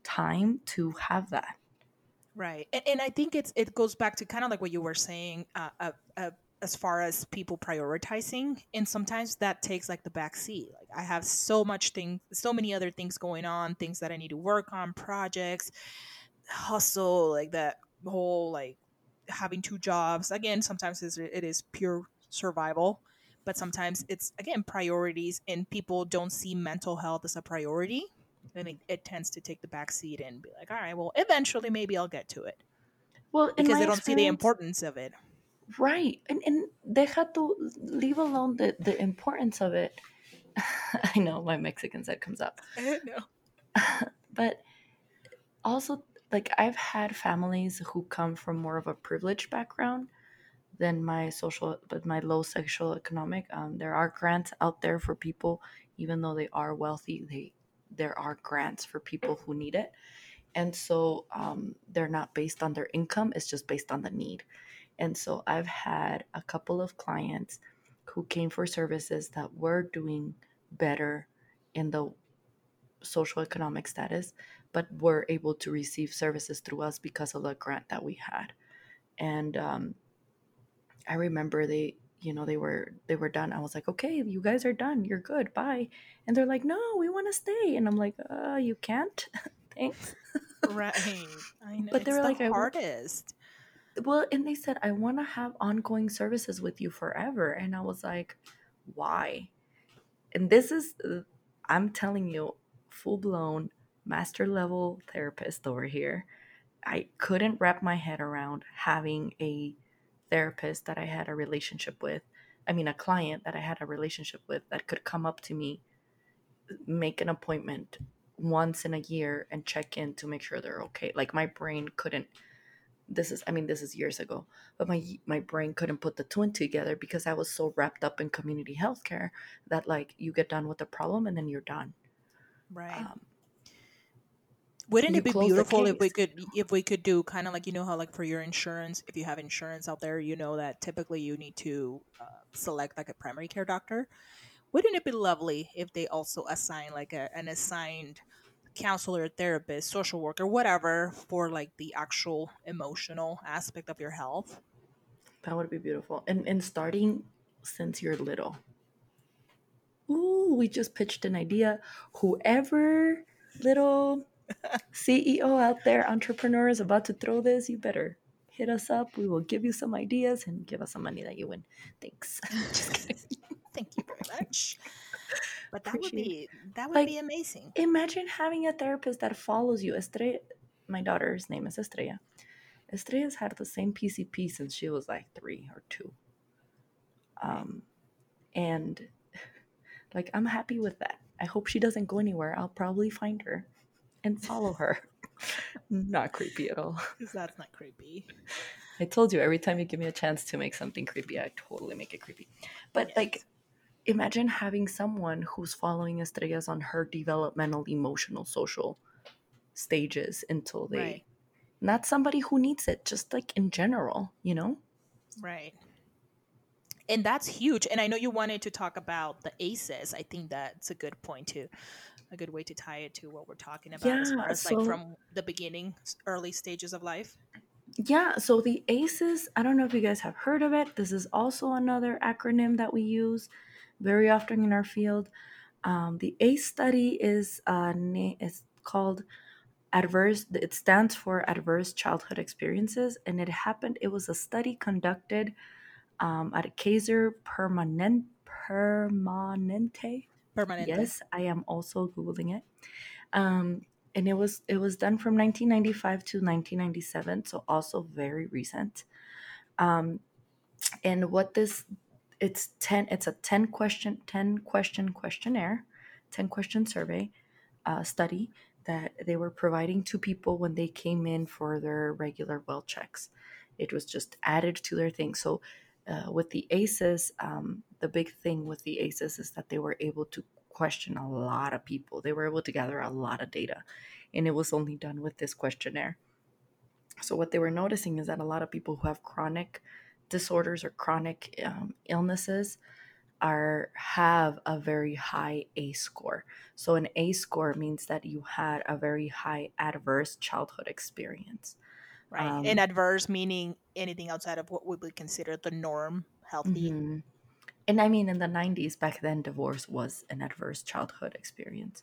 time to have that. Right and, and i think it's it goes back to kind of like what you were saying uh, uh, uh, as far as people prioritizing and sometimes that takes like the back seat. Like i have so much things so many other things going on things that i need to work on projects hustle like that whole like having two jobs. Again sometimes it is pure survival but sometimes it's again priorities and people don't see mental health as a priority then it, it tends to take the back seat and be like all right well eventually maybe i'll get to it. Well because they don't see the importance of it. Right and and they had to leave alone the the importance of it. I know my mexican side comes up. No but also like I've had families who come from more of a privileged background than my social but my low sexual economic um, there are grants out there for people even though they are wealthy they there are grants for people who need it. And so um, they're not based on their income it's just based on the need. And so i've had a couple of clients who came for services that were doing better in the social economic status but were able to receive services through us because of the grant that we had. And um, I remember they, you know, they were they were done. I was like, okay, you guys are done. You're good. Bye. And they're like, no, we want to stay. And I'm like, uh, you can't. Thanks. right. I know. But they were the like, hardest. well, and they said, I want to have ongoing services with you forever. And I was like, why? And this is, I'm telling you, full blown master level therapist over here. I couldn't wrap my head around having a therapist that I had a relationship with, I mean, a client that I had a relationship with that could come up to me, make an appointment once in a year and check in to make sure they're okay. Like my brain couldn't this is I mean this is years ago, but my my brain couldn't put the two and together because I was so wrapped up in community healthcare that like you get done with the problem and then you're done. Right. Um, wouldn't it be beautiful if we could if we could do kind of like you know how like for your insurance, if you have insurance out there, you know that typically you need to uh, select like a primary care doctor. Wouldn't it be lovely if they also assign like a, an assigned counselor, therapist, social worker, whatever for like the actual emotional aspect of your health? That would be beautiful. And and starting since you're little. Ooh, we just pitched an idea. Whoever little CEO out there, entrepreneurs about to throw this, you better hit us up. We will give you some ideas and give us some money that you win. Thanks. Thank you very much. But that Appreciate would be that would like, be amazing. Imagine having a therapist that follows you. Estrella, my daughter's name is Estrella. Estrella's had the same PCP since she was like three or two. Um, and like I'm happy with that. I hope she doesn't go anywhere. I'll probably find her and follow her. not creepy at all. Because that's not creepy. I told you every time you give me a chance to make something creepy, I totally make it creepy. But yes. like, imagine having someone who's following Estrella's on her developmental, emotional, social stages until they. Right. Not somebody who needs it, just like in general, you know? Right. And that's huge. And I know you wanted to talk about the ACEs. I think that's a good point too a good way to tie it to what we're talking about yeah, as far as so, like from the beginning, early stages of life. Yeah, so the ACEs, I don't know if you guys have heard of it. This is also another acronym that we use very often in our field. Um, the ACE study is uh, is called adverse. It stands for Adverse Childhood Experiences, and it happened. It was a study conducted um, at Kaiser Permanente. Permanente Permanente. Yes, I am also googling it. Um, and it was it was done from 1995 to 1997, so also very recent. Um, and what this it's 10 it's a 10 question 10 question questionnaire 10 question survey uh, study that they were providing to people when they came in for their regular well checks it was just added to their thing so uh, with the aces um, the big thing with the aces is that they were able to question a lot of people. They were able to gather a lot of data, and it was only done with this questionnaire. So, what they were noticing is that a lot of people who have chronic disorders or chronic um, illnesses are have a very high A score. So an A score means that you had a very high adverse childhood experience. Right. Um, and adverse meaning anything outside of what we would consider the norm healthy. Mm-hmm and I mean, in the 90s, back then, divorce was an adverse childhood experience.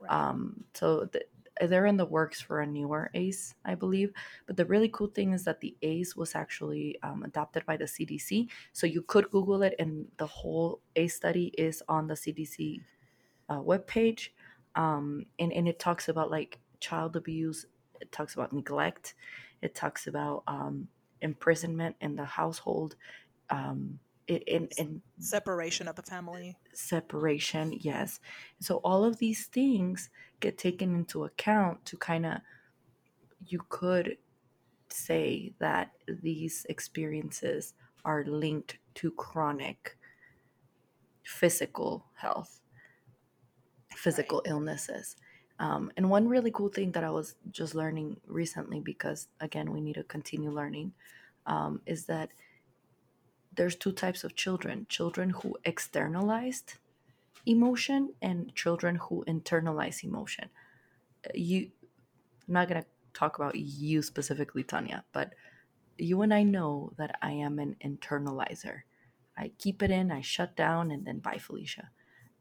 Right. Um, so the, they're in the works for a newer ACE, I believe. But the really cool thing is that the ACE was actually um, adopted by the CDC. So you could Google it, and the whole ACE study is on the CDC uh, webpage. Um, and, and it talks about like child abuse, it talks about neglect, it talks about um, imprisonment in the household. Um, in, in separation of the family separation yes so all of these things get taken into account to kind of you could say that these experiences are linked to chronic physical health, physical right. illnesses. Um, and one really cool thing that I was just learning recently, because again, we need to continue learning, um, is that there's two types of children children who externalized emotion and children who internalize emotion. You, I'm not going to talk about you specifically, Tanya, but you and I know that I am an internalizer. I keep it in, I shut down, and then bye, Felicia.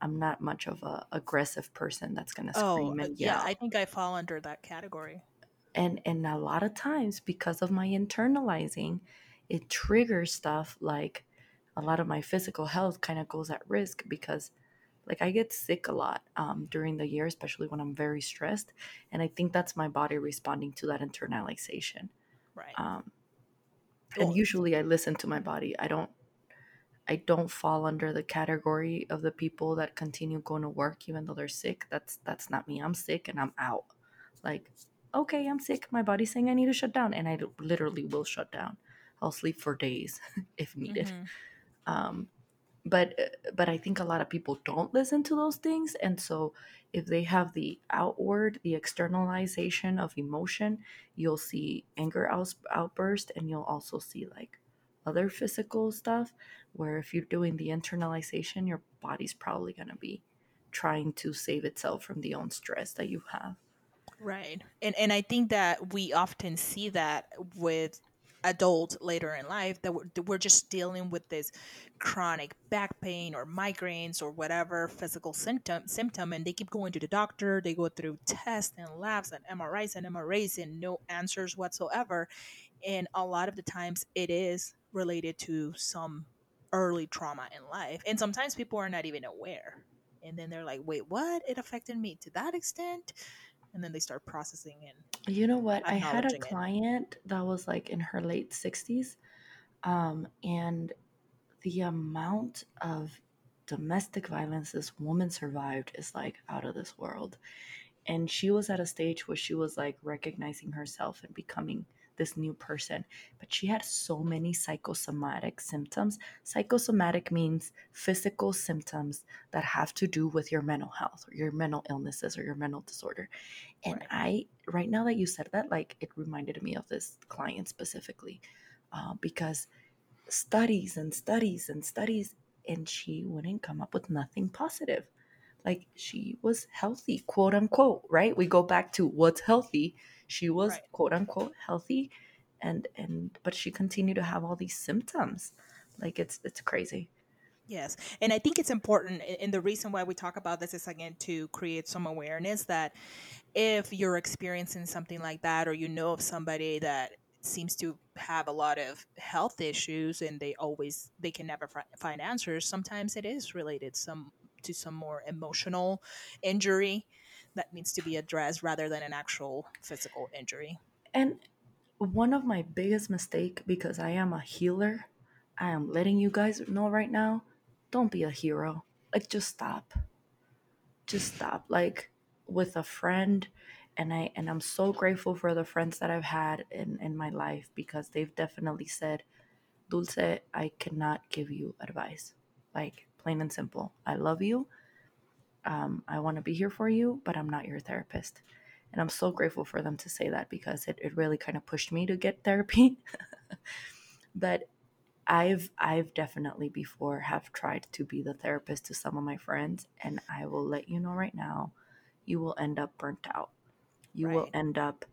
I'm not much of a aggressive person that's gonna scream oh, and yell. Yeah, I think I fall under that category. And and a lot of times because of my internalizing, it triggers stuff like a lot of my physical health kind of goes at risk because like I get sick a lot um, during the year, especially when I'm very stressed, and I think that's my body responding to that internalization. Right. Um, and usually I listen to my body. I don't I don't fall under the category of the people that continue going to work even though they're sick. That's that's not me. I'm sick and I'm out. Like, okay, I'm sick. My body's saying I need to shut down, and I literally will shut down. I'll sleep for days if needed. Mm-hmm. Um, but but I think a lot of people don't listen to those things, and so if they have the outward, the externalization of emotion, you'll see anger out- outburst, and you'll also see like other physical stuff where if you're doing the internalization your body's probably going to be trying to save itself from the own stress that you have. Right. And and i think that we often see that with adults later in life that we're, we're just dealing with this chronic back pain or migraines or whatever physical symptom symptom and they keep going to the doctor they go through tests and labs and mris and mras and no answers whatsoever. And a lot of the times it is related to some early trauma in life. And sometimes people are not even aware. And then they're like, wait, what? It affected me to that extent? And then they start processing and you know what? I had a client it. that was like in her late 60s. Um, and the amount of domestic violence this woman survived is like out of this world. And she was at a stage where she was like recognizing herself and becoming this new person. But she had so many psychosomatic symptoms. Psychosomatic means physical symptoms that have to do with your mental health or your mental illnesses or your mental disorder. And right. I, right now that you said that, like it reminded me of this client specifically uh, because studies and studies and studies, and she wouldn't come up with nothing positive like she was healthy, quote unquote, right? We go back to what's healthy. She was right. quote unquote healthy and and but she continued to have all these symptoms. Like it's it's crazy. Yes. And I think it's important. And the reason why we talk about this is again to create some awareness that if you're experiencing something like that, or you know of somebody that seems to have a lot of health issues and they always, they can never find answers, sometimes it is related some to some more emotional injury that needs to be addressed rather than an actual physical injury. And one of my biggest mistake because I am a healer, I am letting you guys know right now, don't be a hero. Like just stop. Just stop. Like with a friend and I and I'm so grateful for the friends that I've had in in my life because they've definitely said, "Dulce, I cannot give you advice." Like plain and simple. I love you. Um, I want to be here for you, but I'm not your therapist. And I'm so grateful for them to say that because it, it really kind of pushed me to get therapy. but I've I've definitely before have tried to be the therapist to some of my friends and I will let you know right now you will end up burnt out. You right. will end up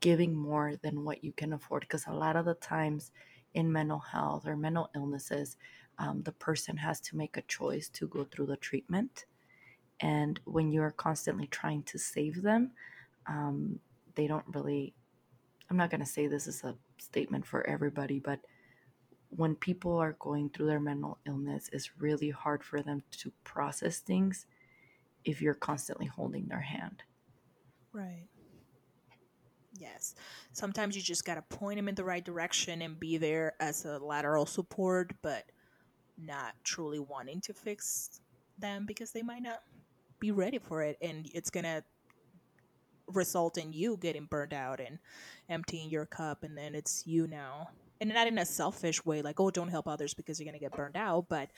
giving more than what you can afford because a lot of the times in mental health or mental illnesses um, the person has to make a choice to go through the treatment. And when you're constantly trying to save them, um, they don't really. I'm not going to say this is a statement for everybody, but when people are going through their mental illness, it's really hard for them to process things if you're constantly holding their hand. Right. Yes. Sometimes you just got to point them in the right direction and be there as a lateral support, but not truly wanting to fix them because they might not be ready for it and it's to result in you getting burned out and emptying your cup and then it's you now. And not in a selfish way like oh don't help others because you're to get burned out but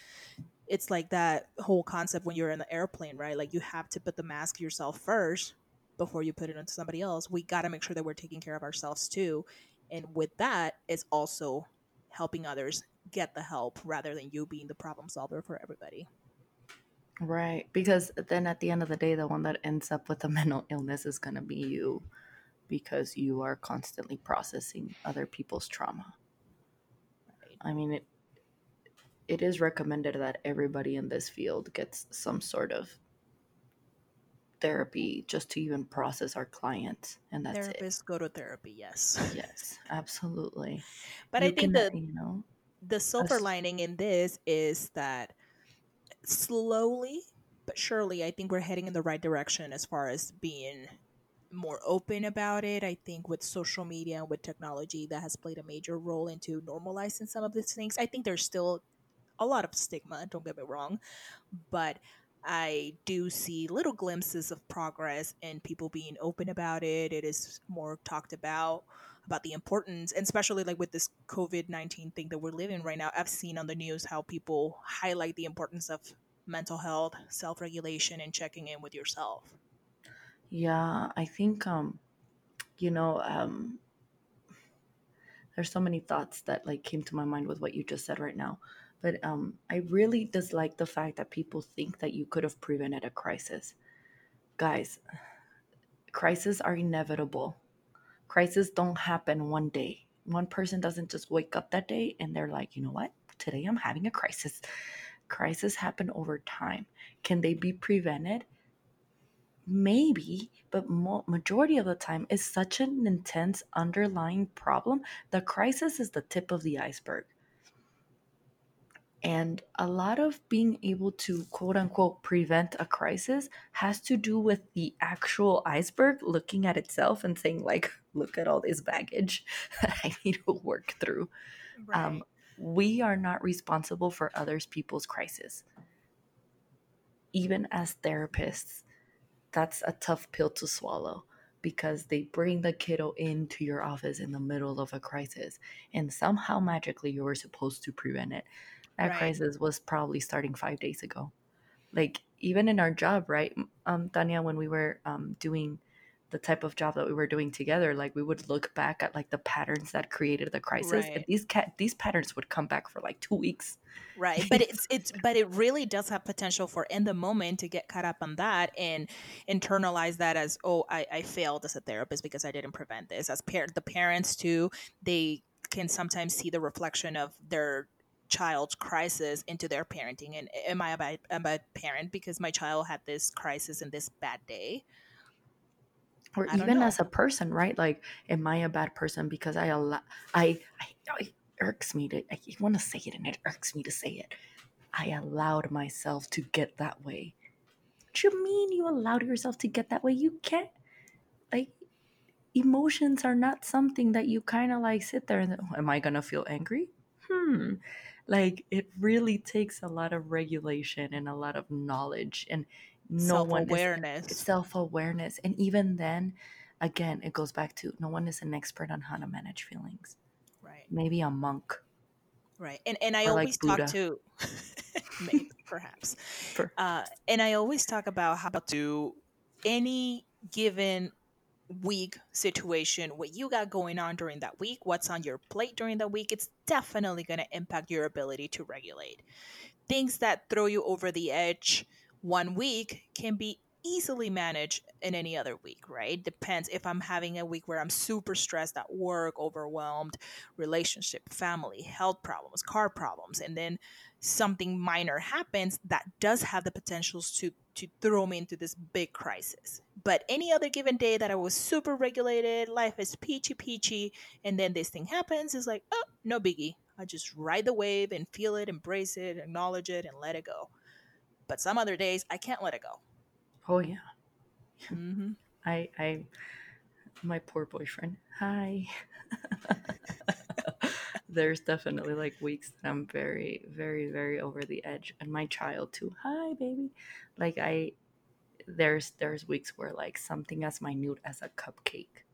it's like that whole concept when you're in the airplane right? Like you have to put the mask yourself first before you put it onto somebody else. We got to make sure that we're taking care of ourselves too. And with that it's also helping others get the help rather than you being the problem solver for everybody Right. Because then at the end of the day, the one that ends up with a mental illness is going to be you because you are constantly processing other people's trauma. I mean, it, it is recommended that everybody in this field gets some sort of therapy just to even process our clients and that's therapists it. go to therapy yes yes absolutely but you i think that you know the silver lining in this is that slowly but surely, I think we're heading in the right direction as far as being more open about it. I think with social media and with technology, that has played a major role into normalizing some of these things. I think there's still a lot of stigma, don't get me wrong, but I do see little glimpses of progress and people being open about it. It is more talked about about the importance, and especially like with this COVID 19 thing that we're living right now. I've seen on the news how people highlight the importance of mental health, self regulation, and checking in with yourself. Yeah, I think, um, you know, um, there's so many thoughts that like came to my mind with what you just said right now. But um, I really dislike the fact that people think that you could have prevented a crisis. Guys, crises are inevitable. Crises don't happen one day. One person doesn't just wake up that day and they're like, you know what? Today I'm having a crisis. Crises happen over time. Can they be prevented? Maybe, but mo- majority of the time is such an intense underlying problem. The crisis is the tip of the iceberg. And a lot of being able to quote unquote prevent a crisis has to do with the actual iceberg looking at itself and saying, like, look at all this baggage that I need to work through. Um, right. Um, we are not responsible for others people's crisis. Even as therapists, that's a tough pill to swallow because they bring the kiddo into your office in the middle of a crisis and somehow magically you were supposed to prevent it that right. crisis was probably starting five days ago. Like even in our job, right, um, Tanya, when we were um, doing the type of job that we were doing together, like we would look back at like the patterns that created the crisis, right. and these cat these patterns would come back for like two weeks. Right, but it's it's but it really does have potential for in the moment to get caught up on that and internalize that as oh I, I failed as a therapist because I didn't prevent this. As par- the parents too, they can sometimes see the reflection of their child's crisis into their parenting and am i a bad, a bad parent because my child had this crisis and this bad day? Or even as a person right? Like am i a bad person because i allow i, I it irks me to i want to say it and it irks me to say it. I allowed myself to get that way. What you mean you allowed yourself to get that way? You can't like emotions are not something that you kind of like sit there and am i gonna feel angry? Hmm like it really takes a lot of regulation and a lot of knowledge and no self-awareness. self-awareness. And even then again it goes back to no one is an expert on how to manage feelings. Right. Maybe a monk. Right. And and i always like talk to maybe perhaps. Uh, and i always talk about how to any given week situation, what you got going on during that week, what's on your plate during the week, it's definitely going to impact your ability to regulate. Things that throw you over the edge one week can be easily managed in any other week, right? Depends if I'm having a week where I'm super stressed at work, overwhelmed, relationship, family, health problems, car problems, and then something minor happens that does have the potentials to to throw me into this big crisis. But any other given day that I was super regulated, life is peachy peachy, and then this thing happens, is like, oh, no biggie. I just ride the wave and feel it, embrace it, acknowledge it, and let it go. But some other days, I can't let it go. Oh yeah. Mm-hmm. I I my poor boyfriend. Hi. There's definitely like weeks that I'm very, very, very over the edge, and my child too. Hi, baby. Like I, there's there's weeks where like something as minute as a cupcake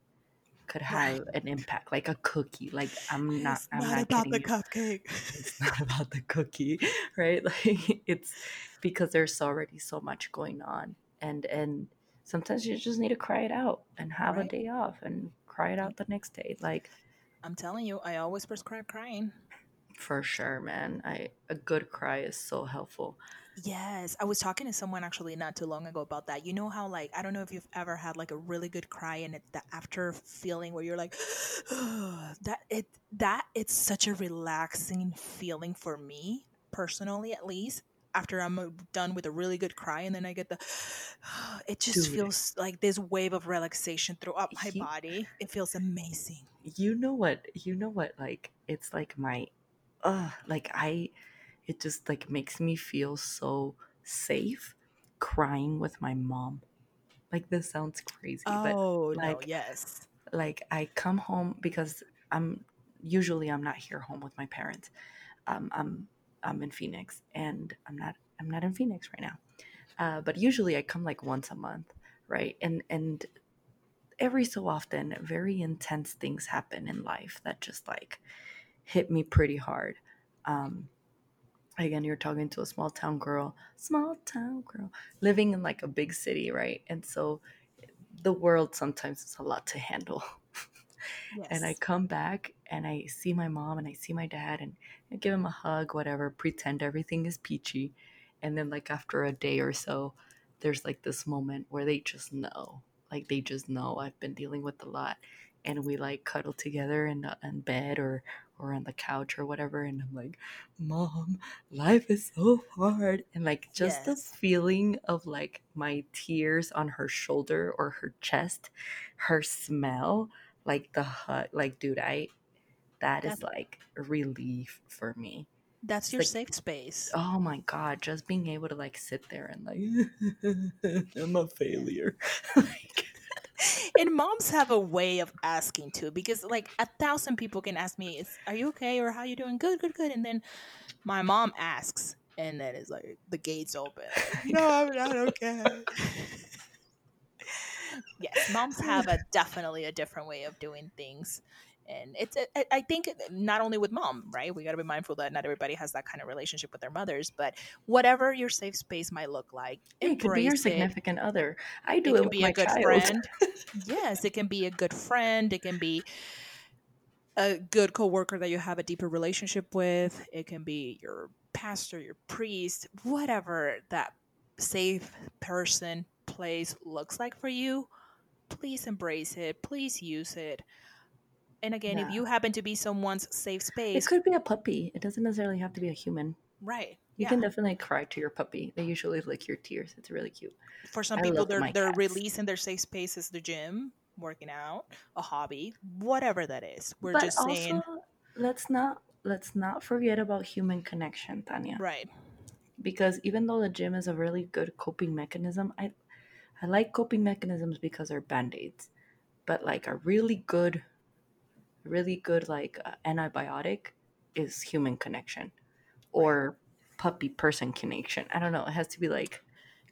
could have right. an impact, like a cookie. Like I'm not, it's I'm not, not about the you. cupcake. It's not about the cookie, right? Like it's because there's already so much going on, and and sometimes you just need to cry it out and have right. a day off and cry it out the next day. Like I'm telling you, I always prescribe crying. For sure, man. I a good cry is so helpful. Yes, I was talking to someone actually not too long ago about that. You know how like I don't know if you've ever had like a really good cry and it's the after feeling where you're like that it that it's such a relaxing feeling for me personally at least after I'm uh, done with a really good cry and then I get the it just Dude. feels like this wave of relaxation throughout my he, body. It feels amazing. You know what? You know what like it's like my uh like I it just like makes me feel so safe crying with my mom. Like this sounds crazy, oh, but like no, yes. Like I come home because I'm usually I'm not here home with my parents. Um, I'm I'm in Phoenix and I'm not I'm not in Phoenix right now. Uh, but usually I come like once a month, right? And and every so often very intense things happen in life that just like hit me pretty hard. Um, again you're talking to a small town girl small town girl living in like a big city right and so the world sometimes is a lot to handle yes. and i come back and i see my mom and i see my dad and I give him a hug whatever pretend everything is peachy and then like after a day or so there's like this moment where they just know like they just know i've been dealing with a lot and we like cuddle together in, the, in bed or or on the couch or whatever and i'm like mom life is so hard and like just yes. the feeling of like my tears on her shoulder or her chest her smell like the hut, like dude I that is like a relief for me. That's your like, safe space. oh my god just being able to like sit there and like i'm a failure. Like and moms have a way of asking too because like a thousand people can ask me is are you okay? Or how you doing? Good good good. And then my mom asks and then it's like the gates open. No i'm not okay yes moms have a definitely a different way of doing things. And it's i think not only with mom right? We got to be mindful that not everybody has that kind of relationship with their mothers but whatever your safe space might look like it could be your significant it. other. I do it, it can be a good child. friend. Yes it can be a good friend. It can be a good coworker that you have a deeper relationship with. It can be your pastor your priest whatever that safe person place looks like for you please embrace it please use it and again, yeah. if you happen to be someone's safe space, it could be a puppy. It doesn't necessarily have to be a human. Right. You yeah. can definitely cry to your puppy. They usually lick your tears. It's really cute. For some I people, their their release in their safe space is the gym, working out, a hobby, whatever that is. We're but just also, saying. Let's not let's not forget about human connection, Tanya. Right. Because even though the gym is a really good coping mechanism, I I like coping mechanisms because they're band aids. But like a really good really good like uh, antibiotic is human connection or puppy person connection. I don't know. It has to be like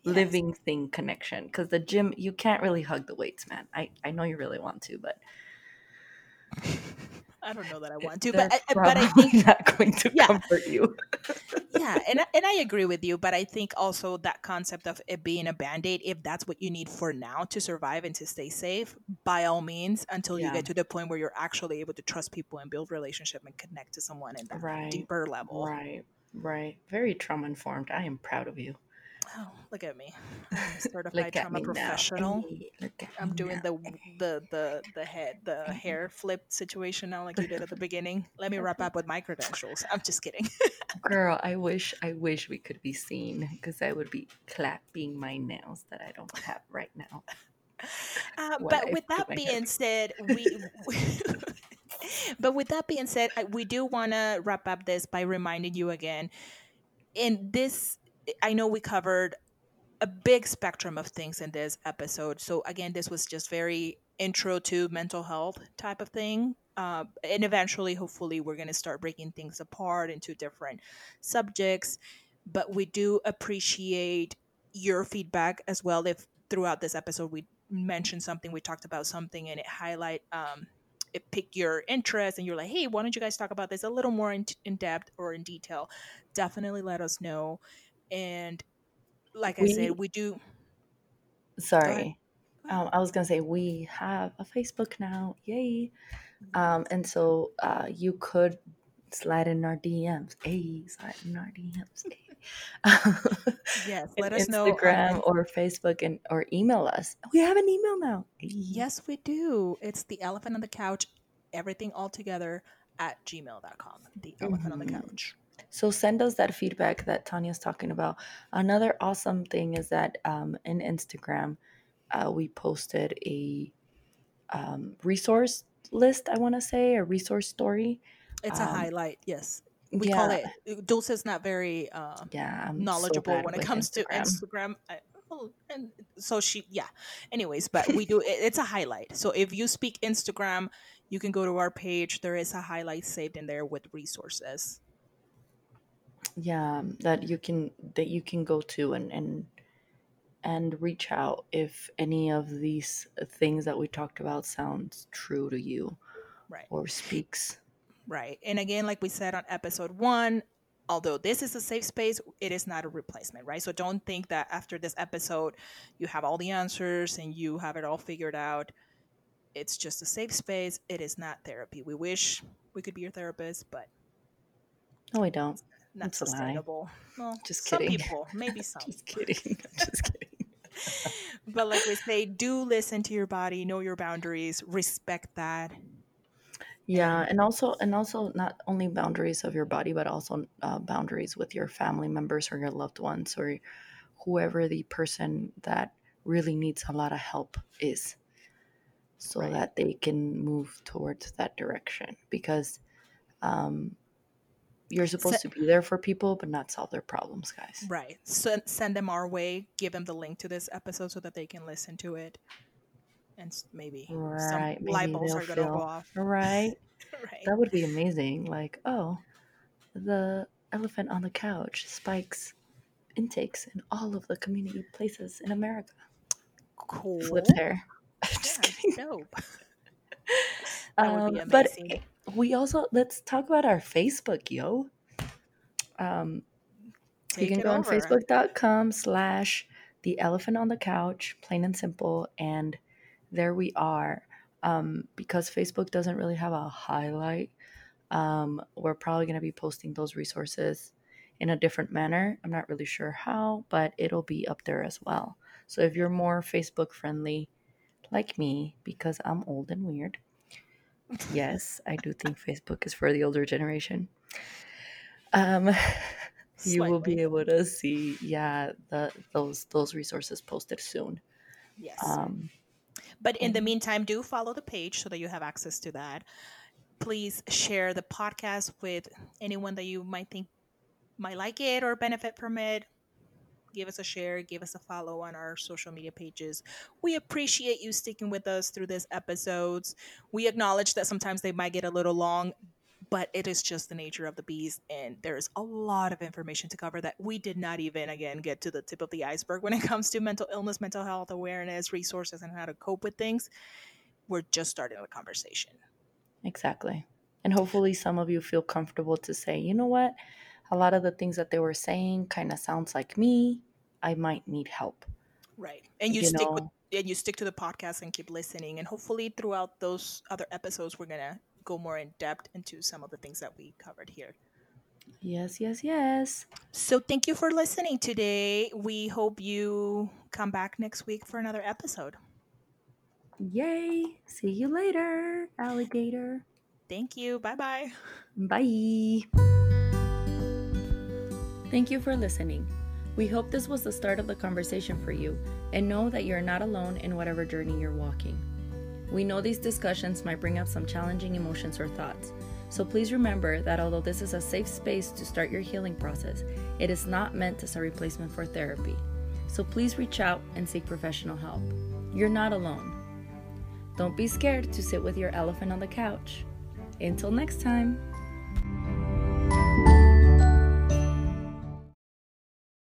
yes. living thing connection because the gym you can't really hug the weights, man. I I know you really want to, but I don't know that I want to, but I, but I think not going to yeah. comfort you. yeah, and and I agree with you, but I think also that concept of it being a band aid, if that's what you need for now to survive and to stay safe, by all means, until yeah. you get to the point where you're actually able to trust people and build relationship and connect to someone in that right. deeper level. Right, right. Very trauma informed. I am proud of you. Oh, look at me! I'm a certified trauma professional. Hey, I'm doing the the the the head the hair flip situation now, like you did at the beginning. Let me wrap up with my credentials. I'm just kidding. Girl, I wish I wish we could be seen because I would be clapping my nails that I don't have right now. Uh, but I with that being said, we. but with that being said, we do want to wrap up this by reminding you again. In this I know we covered a big spectrum of things in this episode. So again, this was just very intro to mental health type of thing. Uh, and eventually, hopefully, we're going to start breaking things apart into different subjects. But we do appreciate your feedback as well if throughout this episode we mentioned something, we talked about something, and it highlight um, it piqued your interest, and you're like, hey, why don't you guys talk about this a little more in, in depth or in detail? Definitely let us know. And like we, I said, we do. Sorry. Um, I was gonna say we have a Facebook now, yay! Um, and so uh, you could slide in our DMs, hey, slide in our DMs, yes, let us Instagram know Instagram or Facebook and or email us. We have an email now. Yes, we do. It's the elephant on the couch, everything all together at gmail.com. The elephant mm-hmm. on the mm-hmm. couch. So send us that feedback that Tanya's talking about. Another awesome thing is that um, in Instagram, uh, we posted a um, resource list, I want to say, a resource story. It's um, a highlight, yes. We yeah. call it, Dulce's not very uh, yeah, knowledgeable so when it comes Instagram. to Instagram. I, and so she, yeah. Anyways, but we do, it, it's a highlight. So if you speak Instagram, you can go to our page. There is a highlight saved in there with resources yeah that you can that you can go to and and and reach out if any of these things that we talked about sounds true to you right. or speaks. Right and again like we said on episode one although this is a safe space it is not a replacement right? So don't think that after this episode you have all the answers and you have it all figured out. It's just a safe space. It is not therapy. We wish we could be your therapist but no we don't not That's sustainable. Well, just kidding. Some people, maybe some. just kidding. just kidding. but like we say, do listen to your body, know your boundaries, respect that. Yeah, and also and also not only boundaries of your body, but also uh, boundaries with your family members or your loved ones or whoever the person that really needs a lot of help is, so right. that they can move towards that direction. Because um, you're supposed to be there for people, but not solve their problems, guys. Right. So send them our way. Give them the link to this episode so that they can listen to it, and maybe right. some maybe light bulbs are gonna go off. Right. right. That would be amazing. Like, oh, the elephant on the couch spikes intakes in all of the community places in America. Cool. Flip there. Just yeah, kidding. Dope. um, but we also let's talk about our Facebook, yo. Um, you can go over. on facebook.com slash the elephant on the couch, plain and simple, and there we are. Um, because Facebook doesn't really have a highlight, um, we're probably going to be posting those resources in a different manner. I'm not really sure how, but it'll be up there as well. So if you're more Facebook friendly, like me, because I'm old and weird, yes, I do think Facebook is for the older generation. Um, you will be able to see, yeah, the those those resources posted soon. Yes. Um, but in the meantime, do follow the page so that you have access to that. Please share the podcast with anyone that you might think might like it or benefit from it give us a share, give us a follow on our social media pages. We appreciate you sticking with us through these episodes. We acknowledge that sometimes they might get a little long, but it is just the nature of the beast and there's a lot of information to cover that we did not even again get to the tip of the iceberg when it comes to mental illness mental health awareness resources and how to cope with things we're just starting the conversation exactly and hopefully some of you feel comfortable to say you know what a lot of the things that they were saying kind of sounds like me. I might need help. Right. And you, you stick know? with and you stick to the podcast and keep listening and hopefully throughout those other episodes we're going to go more in depth into some of the things that we covered here. Yes, yes, yes. So thank you for listening today. We hope you come back next week for another episode. Yay. See you later, alligator. Thank you. Bye-bye. Bye. Thank you for listening. We hope this was the start of the conversation for you and know that you're not alone in whatever journey you're walking. We know these discussions might bring up some challenging emotions or thoughts, so please remember that although this is a safe space to start your healing process, it is not meant as a replacement for therapy. So please reach out and seek professional help. You're not alone. Don't be scared to sit with your elephant on the couch. Until next time.